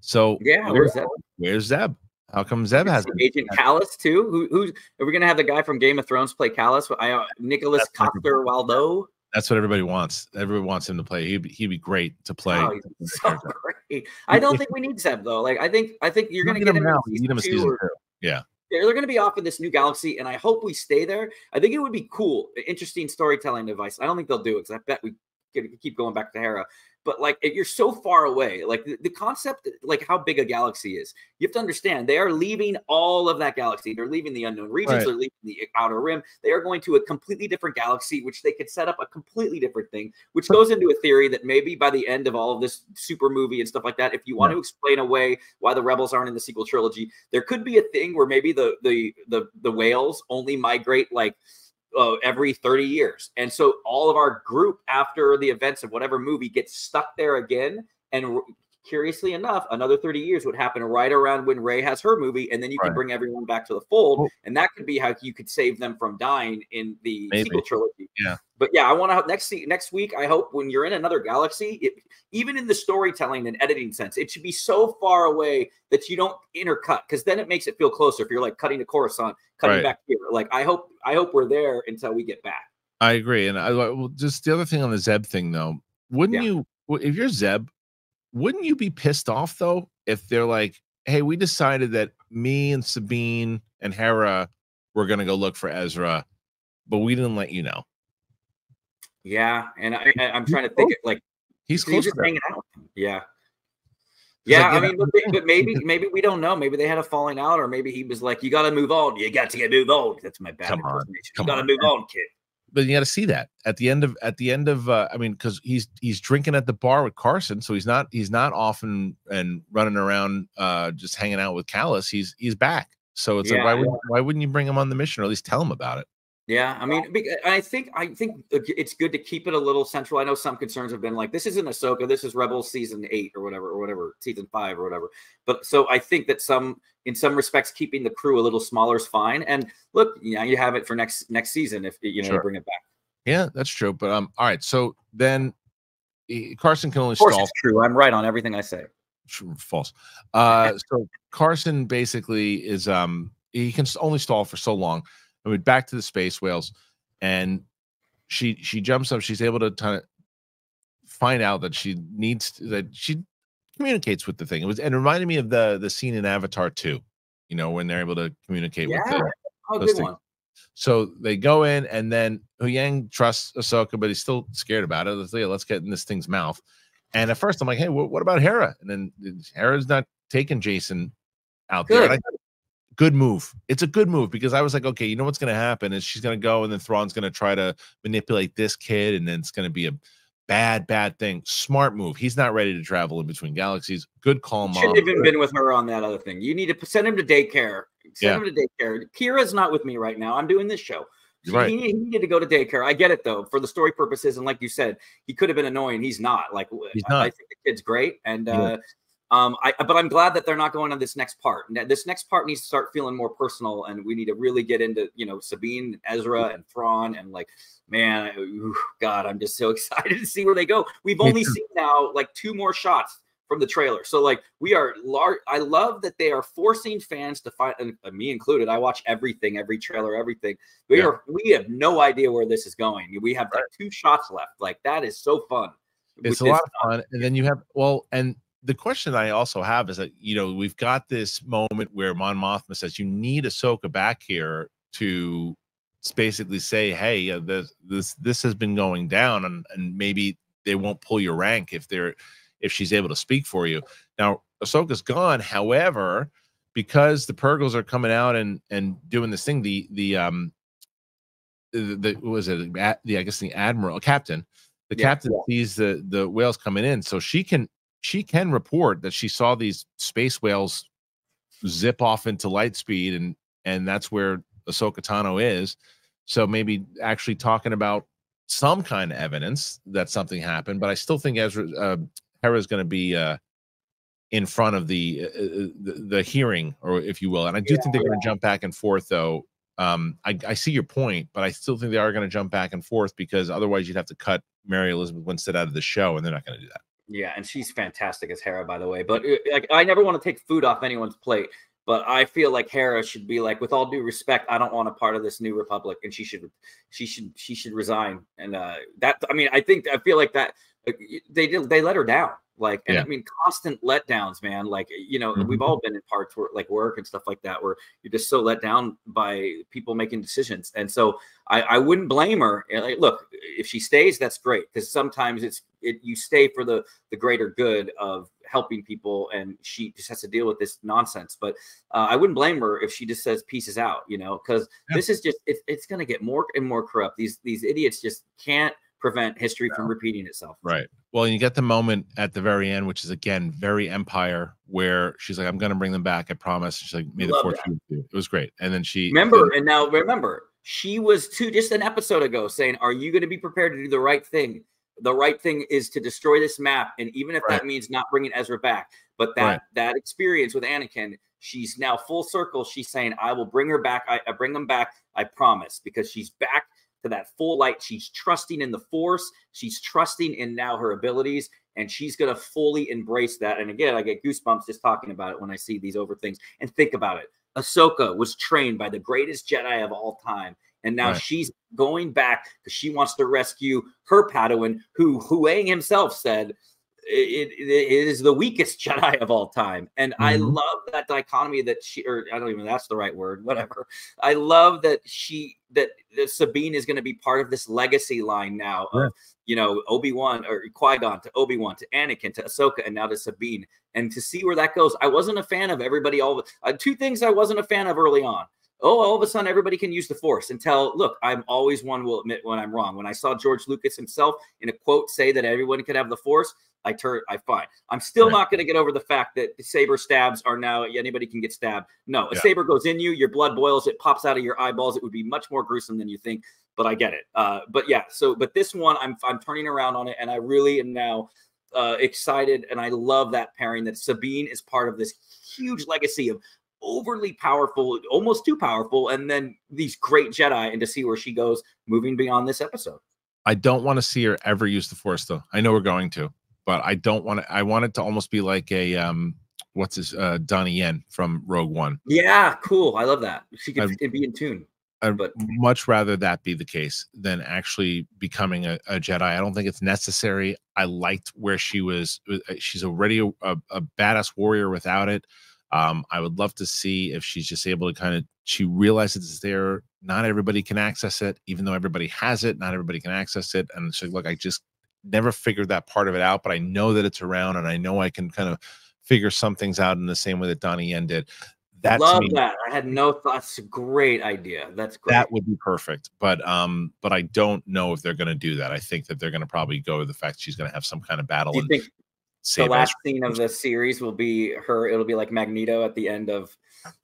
S1: So
S3: Yeah, where's that?
S1: where's Zeb? How come Zeb has
S3: Agent Kallus too. Who who's are we gonna have the guy from Game of Thrones play Kallus? I uh, Nicholas Coster Waldo.
S1: That's what everybody wants. Everybody wants him to play. He'd be, he'd be great to play.
S3: Oh, so great. I don't think we need Zeb though. Like I think I think you're
S1: You
S3: gonna
S1: need
S3: get
S1: him
S3: him, in
S1: now. Need him
S3: season two or-
S1: two. Yeah.
S3: They're, going to be off in this new galaxy, and I hope we stay there. I think it would be cool, interesting storytelling device. I don't think they'll do it because I bet we keep going back to Hera. But like, if you're so far away, like the, the concept, like how big a galaxy is, you have to understand they are leaving all of that galaxy. They're leaving the unknown regions.
S1: Right.
S3: They're leaving the outer rim. They are going to a completely different galaxy, which they could set up a completely different thing. Which goes into a theory that maybe by the end of all of this super movie and stuff like that, if you want to explain away why the rebels aren't in the sequel trilogy, there could be a thing where maybe the the the the whales only migrate like uh, every 30 years. And so all of our group after the events of whatever movie gets stuck there again and curiously enough another 30 years would happen right around when Rey has her movie and then you can bring everyone back to the fold and that could be how you could save them from dying in the
S1: Maybe.
S3: sequel trilogy
S1: Yeah.
S3: but yeah i want to next next week i hope when you're in another galaxy it, even in the storytelling and editing sense it should be so far away that you don't intercut because then it makes it feel closer if you're like cutting a Coruscant, cutting
S1: Right.
S3: back here like i hope i hope we're there until we get back
S1: I agree. And I well, just the other thing on the Zeb thing though, wouldn't
S3: Yeah.
S1: you if you're Zeb, wouldn't you be pissed off though if they're like, hey, we decided that me and Sabine and Hera were gonna go look for Ezra, but we didn't let you know.
S3: yeah and I, i'm trying to think it like
S1: He's close
S3: just
S1: to
S3: hanging out yeah yeah,
S1: like,
S3: I mean, but, but maybe, maybe we don't know. Maybe they had a falling out, or maybe he was like, "You got to move on. You got to get move on." That's my bad
S1: Come on, come
S3: You got to move on, kid.
S1: But you got to see that at the end of at the end of uh, I mean because he's he's drinking at the bar with Carson, so he's not he's not often and running around uh, just hanging out with Kallus. He's he's back. So it's like why
S3: yeah.
S1: wouldn't why wouldn't you bring him on the mission or at least tell him about it?
S3: Yeah, I mean, I think I think it's good to keep it a little central. I know some concerns have been like, "This isn't Ahsoka. This is Rebels season eight or whatever, or whatever, season five or whatever." But so I think that some, in some respects, keeping the crew a little smaller is fine. And look, you know, you have it for next next season if you know you
S1: Sure.
S3: bring it back.
S1: Yeah, that's true. But um, all right. So then eh, Carson can only
S3: Of course,
S1: stall
S3: it's true. I'm right on everything I say.
S1: True, false. Uh, so Carson basically is um he can only stall for so long. I mean, back to the space whales, and she she jumps up. She's able to kind of find out that she needs to, that she communicates with the thing. It was and it reminded me of the the scene in Avatar two. You know when they're able to communicate with
S3: Yeah.
S1: the
S3: Oh, good
S1: things.
S3: one.
S1: so they go in, and then Huyang trusts Ahsoka, but he's still scared about it. Let's, yeah, let's get in this thing's mouth. And at first, I'm like, hey, what, what about Hera? And then uh, Hera's not taking Jacen out there. And I, good move. It's a good move because I was like, okay, you know what's going to happen is she's going to go and then Thrawn's going to try to manipulate this kid, and then it's going to be a bad, bad thing. Smart move. He's not ready to travel in between galaxies. Good call, mom.
S3: Shouldn't even been with her on that other thing. You need to send him to daycare. Send
S1: Yeah.
S3: him to daycare. Kira's not with me right now. I'm doing this show. So
S1: Right.
S3: He, he needed to go to daycare. I get it though, for the story purposes, and like you said, he could have been annoying. He's not. Like
S1: He's
S3: I- I think the kid's great, and
S1: Yeah.
S3: uh, um, I but I'm glad that they're not going on this next part. This next part needs to start feeling more personal, and we need to really get into you know Sabine, Ezra, and Thrawn, and like man, ooh, God, I'm just so excited to see where they go. We've only seen now like two more shots from the trailer. So like we are large. I love that they are forcing fans to find, and uh, me included. I watch everything, every trailer, everything. We
S1: Yeah.
S3: are we have no idea where this is going. We have like two shots left. Like that is so fun.
S1: it's a lot of fun. And then you have well, and the question I also have is that you know we've got this moment where Mon Mothma says you need Ahsoka back here to basically say, hey, uh, this this this has been going down, and and maybe they won't pull your rank if they're if she's able to speak for you. Now Ahsoka's gone, however, because the Purgles are coming out and and doing this thing, the the um the, the what was it the I guess the admiral captain the
S3: Yeah.
S1: captain sees the the whales coming in so she can she can report that she saw these space whales zip off into light speed and and that's where Ahsoka Tano is. So maybe actually talking about some kind of evidence that something happened but I still think Ezra uh, Hera's going to be uh in front of the, uh, uh, the the hearing or if you will. And I do think they're going to jump back and forth though. Um, I, I see your point, but I still think they are going to jump back and forth because otherwise you'd have to cut Mary Elizabeth Winstead out of the show, and they're not going to do that.
S3: Yeah, and she's fantastic as Hera, by the way. But uh, like, I never want to take food off anyone's plate. But I feel like Hera should be like, with all due respect, I don't want a part of this new republic, and she should, she should, she should resign. And uh, that, I mean, I think I feel like that they did, they let her down. Like, and
S1: Yeah.
S3: I mean, constant letdowns, man. Like, you know,
S1: Mhm.
S3: we've all been in parts where like work and stuff like that, where you're just so let down by people making decisions. And so I, I wouldn't blame her. Like, look, if she stays, that's great because sometimes it's it you stay for the the greater good of helping people, and she just has to deal with this nonsense. But uh, I wouldn't blame her if she just says pieces out, you know, because
S1: Yeah.
S3: this is just it's it's going to get more and more corrupt. These these idiots just can't prevent history from repeating itself.
S1: Right. Well, you get the moment at the very end, which is again very Empire, where she's like, "I'm going to bring them back. I promise." She's like, "May the
S3: Love
S1: force
S3: that.
S1: be with you." It was great. And then she
S3: Remember, and now remember, she was two just an episode ago saying, Are you going to be prepared to do the right thing? The right thing is to destroy this map. And even if
S1: Right.
S3: that means not bringing Ezra back, but that
S1: Right.
S3: that experience with Anakin, she's now full circle. She's saying, I will bring her back. I, I bring them back. I promise, because she's back to that full light. She's trusting in the force. She's trusting in now her abilities. And she's going to fully embrace that. And again, I get goosebumps just talking about it when I see these over things and think about it. Ahsoka was trained by the greatest Jedi of all time. And now
S1: Right.
S3: she's going back because she wants to rescue her Padawan, who Huyang himself said it, it- is the weakest Jedi of all time. And I
S1: Mhm.
S3: love that dichotomy that she, or I don't even, that's the right word, whatever. I love that she, that, that Sabine is going to be part of this legacy line now of, you know, Obi Wan or Qui Gon to Obi Wan to Anakin to Ahsoka and now to Sabine. And to see where that goes, I wasn't a fan of everybody. All uh, two things I wasn't a fan of early on. Oh, all of a sudden everybody can use the Force until look, I'm always one will admit when I'm wrong. When I saw George Lucas himself in a quote say that everyone could have the Force, I turn, I find. I'm still
S1: Right.
S3: not going to get over the fact that saber stabs are now anybody can get stabbed. No, a
S1: Yeah.
S3: saber goes in you, your blood boils, it pops out of your eyeballs. It would be much more gruesome than you think. But I get it. Uh, but yeah, so but this one, I'm I'm turning around on it, and I really am now uh, excited, and I love that pairing that Sabine is part of this huge legacy of overly powerful, almost too powerful, and then these great Jedi, and to see where she goes moving beyond this episode.
S1: I don't want to see her ever use the Force, though. I know we're going to, but I don't want to. I want it to almost be like a um, what's his uh, Donnie Yen from Rogue One.
S3: Yeah, cool. I love that. She could
S1: I-
S3: be in tune.
S1: I'd
S3: But-
S1: much rather that be the case than actually becoming a, a Jedi. I don't think it's necessary. I liked where she was. uh, She's already a, a, a badass warrior without it. Um, I would love to see if she's just able to kind of she realizes it's there. Not everybody can access it, even though everybody has it. Not everybody can access it. And so, look, I just never figured that part of it out, but I know that it's around and I know I can kind of figure some things out in the same way that Donnie Yen did. That
S3: Love
S1: me,
S3: that. I had no thoughts. Great idea. That's great.
S1: that would be perfect. But um, but I don't know if they're going to do that. I think that they're going to probably go with the fact she's going to have some kind of battle
S3: Do you
S1: and
S3: think the last scene of the series will be her? It'll be like Magneto at the end of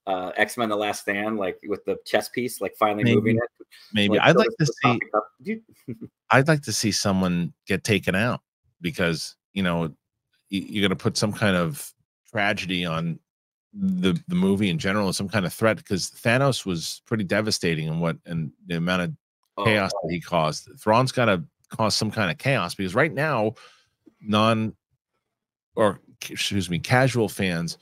S3: uh, X Men: The Last Stand, like with the chess piece, like finally
S1: Maybe.
S3: moving it.
S1: Maybe
S3: Like,
S1: I'd like to see.
S3: topic of- you-
S1: I'd like to see someone get taken out because you know you're going to put some kind of tragedy on the the movie in general, some kind of threat because Thanos was pretty devastating and what and the amount of
S3: oh,
S1: chaos that he caused. Thrawn's got to cause some kind of chaos because right now, non or excuse me, casual fans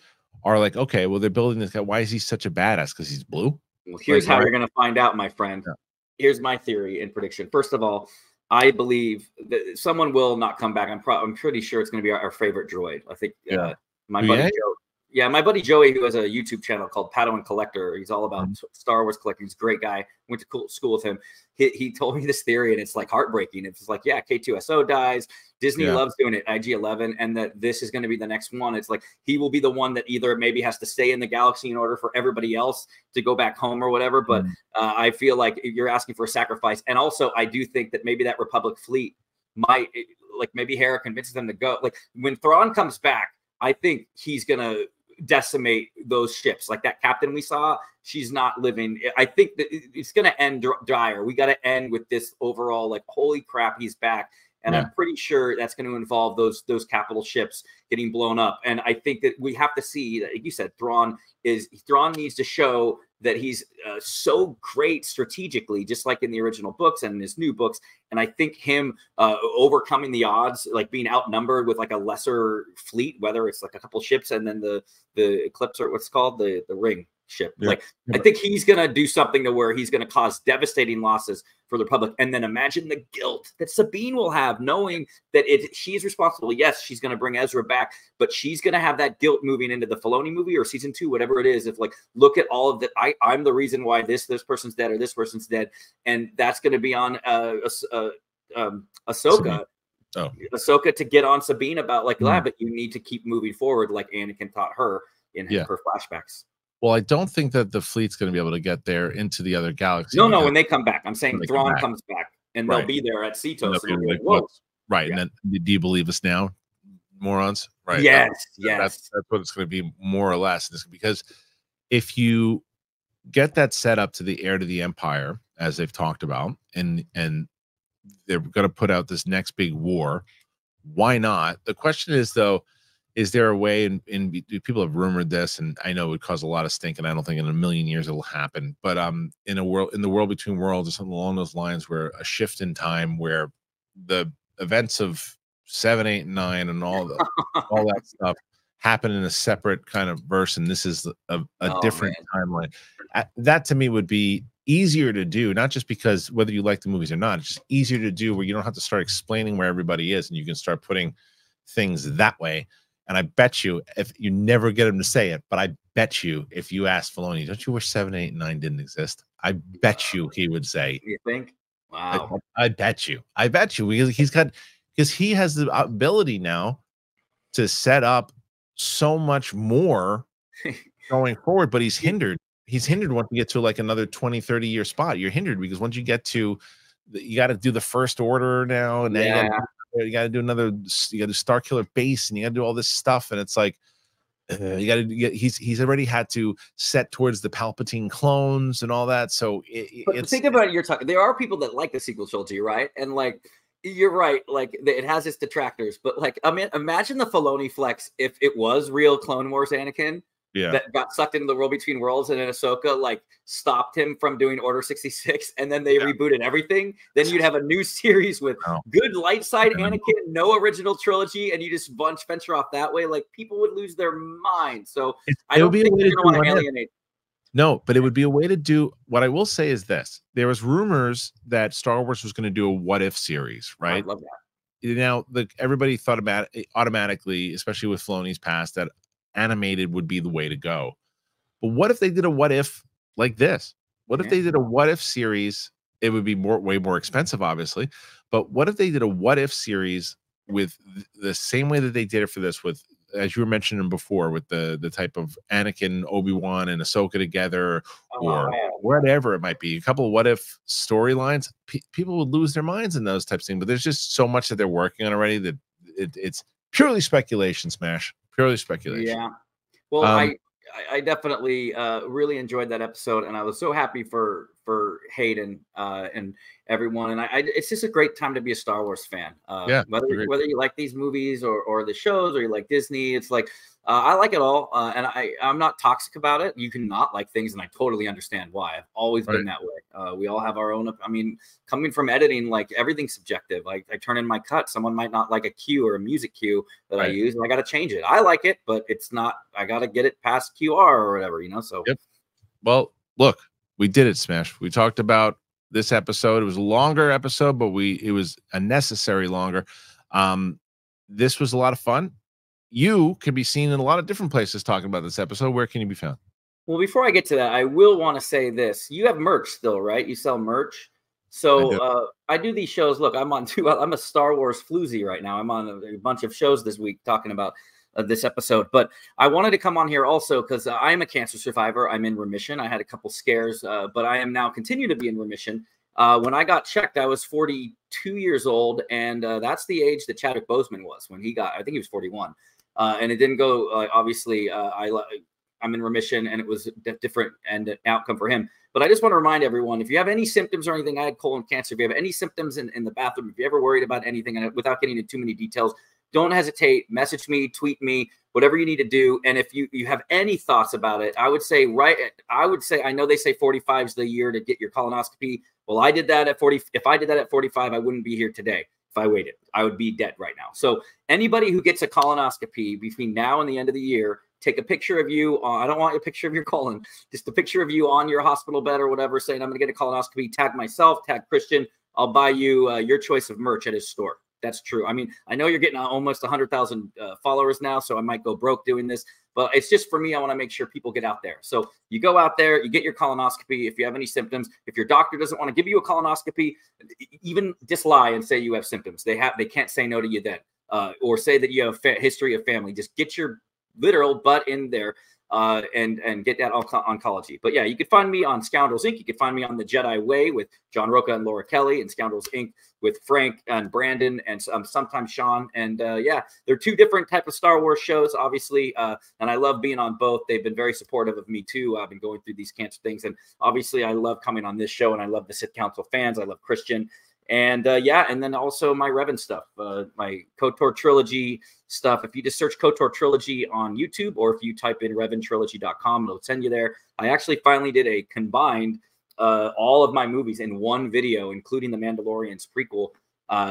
S1: are like, okay, well, they're building this guy. Why is he such a badass? Because he's blue.
S3: Well, here's
S1: Like,
S3: how
S1: why-
S3: you're going to find out, my friend.
S1: Yeah.
S3: Here's my theory and prediction. First of all, I believe that someone will not come back. I'm I'm pretty sure it's going to be our, our favorite droid. I think
S1: Yeah.
S3: uh, my
S1: Oh,
S3: buddy? Joe. Yeah, my buddy Joey, who has a YouTube channel called Padawan Collector. He's all about
S1: Mhm.
S3: Star Wars collecting. He's a great guy. Went to cool, school with him. He, he told me this theory, and it's like heartbreaking. It's like, yeah, K2SO dies. Disney
S1: Yeah.
S3: loves doing it, IG11, and that this is going to be the next one. It's like he will be the one that either maybe has to stay in the galaxy in order for everybody else to go back home or whatever. But
S1: Mm.
S3: uh, I feel like you're asking for a sacrifice. And also, I do think that maybe that Republic fleet might, like, maybe Hera convinces them to go. Like, when Thrawn comes back, I think he's going to decimate those ships. Like that captain we saw, she's not living. I think that it's going to end dire. We got to end with this overall, like, holy crap, he's back. And I'm pretty sure that's going to involve those those capital ships getting blown up. And I think that we have to see that, like you said, Thrawn is Thrawn needs to show that he's uh, so great strategically, just like in the original books and in his new books. And I think him uh, overcoming the odds, like being outnumbered with like a lesser fleet, whether it's like a couple ships and then the the Eclipse or what's called the the Ring.
S1: Yeah.
S3: Like I think he's gonna do something to where he's gonna cause devastating losses for the public, And then imagine the guilt that Sabine will have, knowing that it she's responsible. Yes, she's gonna bring Ezra back, but she's gonna have that guilt moving into the Filoni movie or season two, whatever it is. If like, look at all of that, I I'm the reason why this this person's dead or this person's dead, and that's gonna be on uh, uh um Ahsoka.
S1: Oh.
S3: Ahsoka to get on Sabine about like,
S1: Hmm.
S3: yeah, but you need to keep moving forward, like Anakin taught her in
S1: Yeah.
S3: her flashbacks.
S1: Well, I don't think that the fleet's going to be able to get there into the other galaxy.
S3: No, no, when they come back, I'm saying
S1: they come
S3: Thrawn
S1: back.
S3: comes back and
S1: Right.
S3: they'll be there at Cetos.
S1: they'll
S3: And
S1: be
S3: they'll be
S1: like, right.
S3: Yeah.
S1: And then do you believe us now, morons? Right.
S3: yes,
S1: That's-
S3: yes.
S1: That's that's what it's going to be more or less. Because if you get that set up to the heir to the empire, as they've talked about, and and they're going to put out this next big war, why not? The question is though, is there a way? And in, people have rumored this, and I know it would cause a lot of stink, and I don't think in a million years it'll happen. But um, in a world in the world between worlds, or something along those lines, where a shift in time, where the events of seven eight nine and all the all that stuff happen in a separate kind of verse, and this is a, a
S3: Oh,
S1: different timeline. Uh, That to me would be easier to do, not just because whether you like the movies or not, it's just easier to do where you don't have to start explaining where everybody is, and you can start putting things that way. And I bet you, if you never get him to say it, but I bet you, if you ask Filoni, don't you wish seven, eight, nine didn't exist? I bet you he would say,
S3: You think? Wow.
S1: I bet you. I bet you. Because he's got because he has the ability now to set up so much more going forward, but he's hindered. He's hindered once you get to like another 20, 30 year spot. You're hindered because once you get to you got to do the first order now, and then
S3: yeah.
S1: Do- you got to do another. You got to Star Killer base, and you got to do all this stuff, and it's like uh, you got to get. He's he's already had to set towards the Palpatine clones and all that. So it,
S3: But
S1: it's
S3: think about it, you're talking. There are people that like the sequel trilogy, right? And like, you're right. Like, it has its detractors, but like, I mean, imagine the Filoni flex if it was real Clone Wars Anakin
S1: yeah.
S3: that got sucked into the world between worlds, and then Ahsoka like stopped him from doing Order 66, and then they
S1: Yeah.
S3: rebooted everything. Then you'd have a new series with
S1: Wow.
S3: good light side
S1: I know.
S3: Anakin, no original trilogy, and you just bunch venture off that way. Like, people would lose their mind. So
S1: It,
S3: I don't
S1: would be a
S3: think
S1: to
S3: gonna want to alienate.
S1: No, but it would be a way to do what I will say is this. There was rumors that Star Wars was going to do a what if series,
S3: I
S1: right?
S3: love that.
S1: Now, the everybody thought about it automatically, especially with Filoni's past, that animated would be the way to go. But what if they did a what if like this? What if they did a what if series it would be more way more expensive, obviously. But what if they did a what if series with the same way that they did it for this, with as you were mentioning before, with the the type of Anakin, Obi Wan, and Ahsoka together,
S3: Oh,
S1: or whatever it might be, a couple of what if storylines, pe- people would lose their minds in those types of things. But there's just so much that they're working on already that it, it's purely speculation. Smash, purely speculation.
S3: Yeah. Well,
S1: Um,
S3: I I- I definitely uh, really enjoyed that episode, and I was so happy for for Hayden uh, and everyone. And I, I, it's just a great time to be a Star Wars fan. Uh,
S1: Yeah,
S3: whether
S1: agreed.
S3: whether you like these movies or or the shows or you like Disney, it's like uh, I like it all, uh, and I I'm not toxic about it. You can not like things, and I totally understand why. I've always been that way. Uh, we all have our own. I mean, coming from editing, like everything's subjective. Like I turn in my cut, someone might not like a cue or a music cue that I use, and I got to change it. I like it, but it's not. I got to get it past QR or whatever, you know. So
S1: Yep. Well, look, we did it, Smash. We talked about this episode. It was a longer episode, but we it was a necessary longer. Um, this was a lot of fun. You can be seen in a lot of different places talking about this episode. Where can you be found?
S3: Well, before I get to that, I will want to say this: you have merch still, right? You sell merch. So
S1: I do.
S3: uh, I do these shows. Look, I'm on two. I'm a Star Wars floozy right now. I'm on a, a bunch of shows this week talking about uh, this episode. But I wanted to come on here also because I am a cancer survivor. I'm in remission. I had a couple scares, uh, but I am now continue to be in remission. Uh, when I got checked, I was 42 years old, and uh, that's the age that Chadwick Boseman was when he got. I think he was 41, uh, and it didn't go. Uh, obviously, uh, I I'm in remission, and it was different and outcome for him. But I just want to remind everyone: if you have any symptoms or anything, I had colon cancer. If you have any symptoms in, in the bathroom, if you're ever worried about anything, and without getting into too many details, don't hesitate. Message me, tweet me, whatever you need to do. And if you you have any thoughts about it, I would say right. I would say I know they say 45 is the year to get your colonoscopy. Well, I did that at 40. If I did that at 45, I wouldn't be here today. If I waited, I would be dead right now. So anybody who gets a colonoscopy between now and the end of the year, take a picture of you. Uh, I don't want a picture of your colon, just a picture of you on your hospital bed or whatever, saying I'm going to get a colonoscopy. Tag myself, tag Kristian. I'll buy you uh, your choice of merch at his store. That's true. I mean, I know you're getting uh, almost 100,000 uh, followers now, so I might go broke doing this, but it's just for me. I want to make sure people get out there. So you go out there, you get your colonoscopy. If you have any symptoms, if your doctor doesn't want to give you a colonoscopy, even just lie and say you have symptoms. They have they can't say no to you then, uh, or say that you have a history of family. Just get your literal butt in there uh, and and get that onco- oncology. But yeah, you can find me on Scoundrels Inc. You can find me on the Jedi Way with John Roca and Laura Kelly, and Scoundrels Inc. with Frank and Brandon, and um, sometimes Sean. And uh, yeah, they're two different type of Star Wars shows, obviously. Uh, and I love being on both. They've been very supportive of me too. I've been going through these cancer things, and obviously, I love coming on this show, and I love the Sith Council fans. I love Kristian. And uh, yeah, and then also my Revan stuff, uh, my KOTOR trilogy stuff. If you just search KOTOR trilogy on YouTube or if you type in revantrilogy.com, it'll send you there. I actually finally did a combined uh, all of my movies in one video, including the Mandalorian's prequel,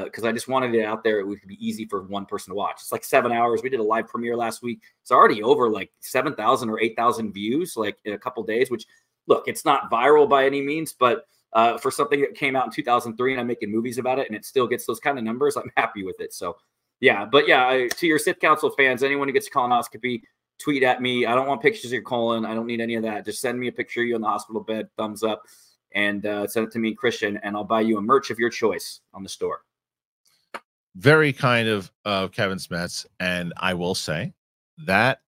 S3: because I just wanted it out there. It would be easy for one person to watch. It's like seven hours. We did a live premiere last week. It's already over like 7,000 or 8,000 views, like in a couple days, which look, it's not viral by any means, but uh, for something that came out in 2003 and I'm making movies about it and it still gets those kind of numbers, I'm happy with it. So, yeah, but yeah, I, to your Sith Council fans, anyone who gets a colonoscopy, tweet at me. I don't want pictures of your colon. I don't need any of that. Just send me a picture of you in the hospital bed, thumbs up, and uh, send it to me, Kristian, and I'll buy you a merch of your choice on the store.
S1: Very kind of uh, Kevin Smets, and I will say that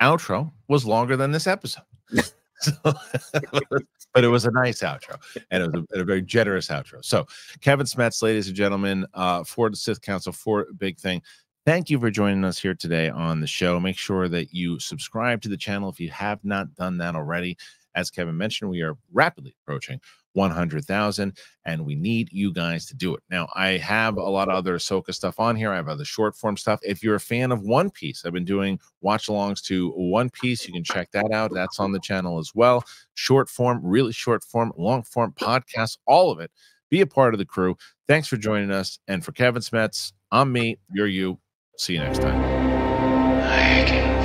S1: outro was longer than this episode. So, but it was a nice outro and it was a, a very generous outro. So, Kevin Smets, ladies and gentlemen, uh, for the Sith Council, for Big Thing, thank you for joining us here today on the show. Make sure that you subscribe to the channel if you have not done that already. As Kevin mentioned, we are rapidly approaching 100,000 and we need you guys to do it. Now, I have a lot of other Ahsoka stuff on here. I have other short form stuff. If you're a fan of One Piece, I've been doing watch alongs to One Piece. You can check that out. That's on the channel as well. Short form, really short form, long form podcasts, all of it. Be a part of the crew. Thanks for joining us. And for Kevin Smets, I'm me, you're you. See you next time.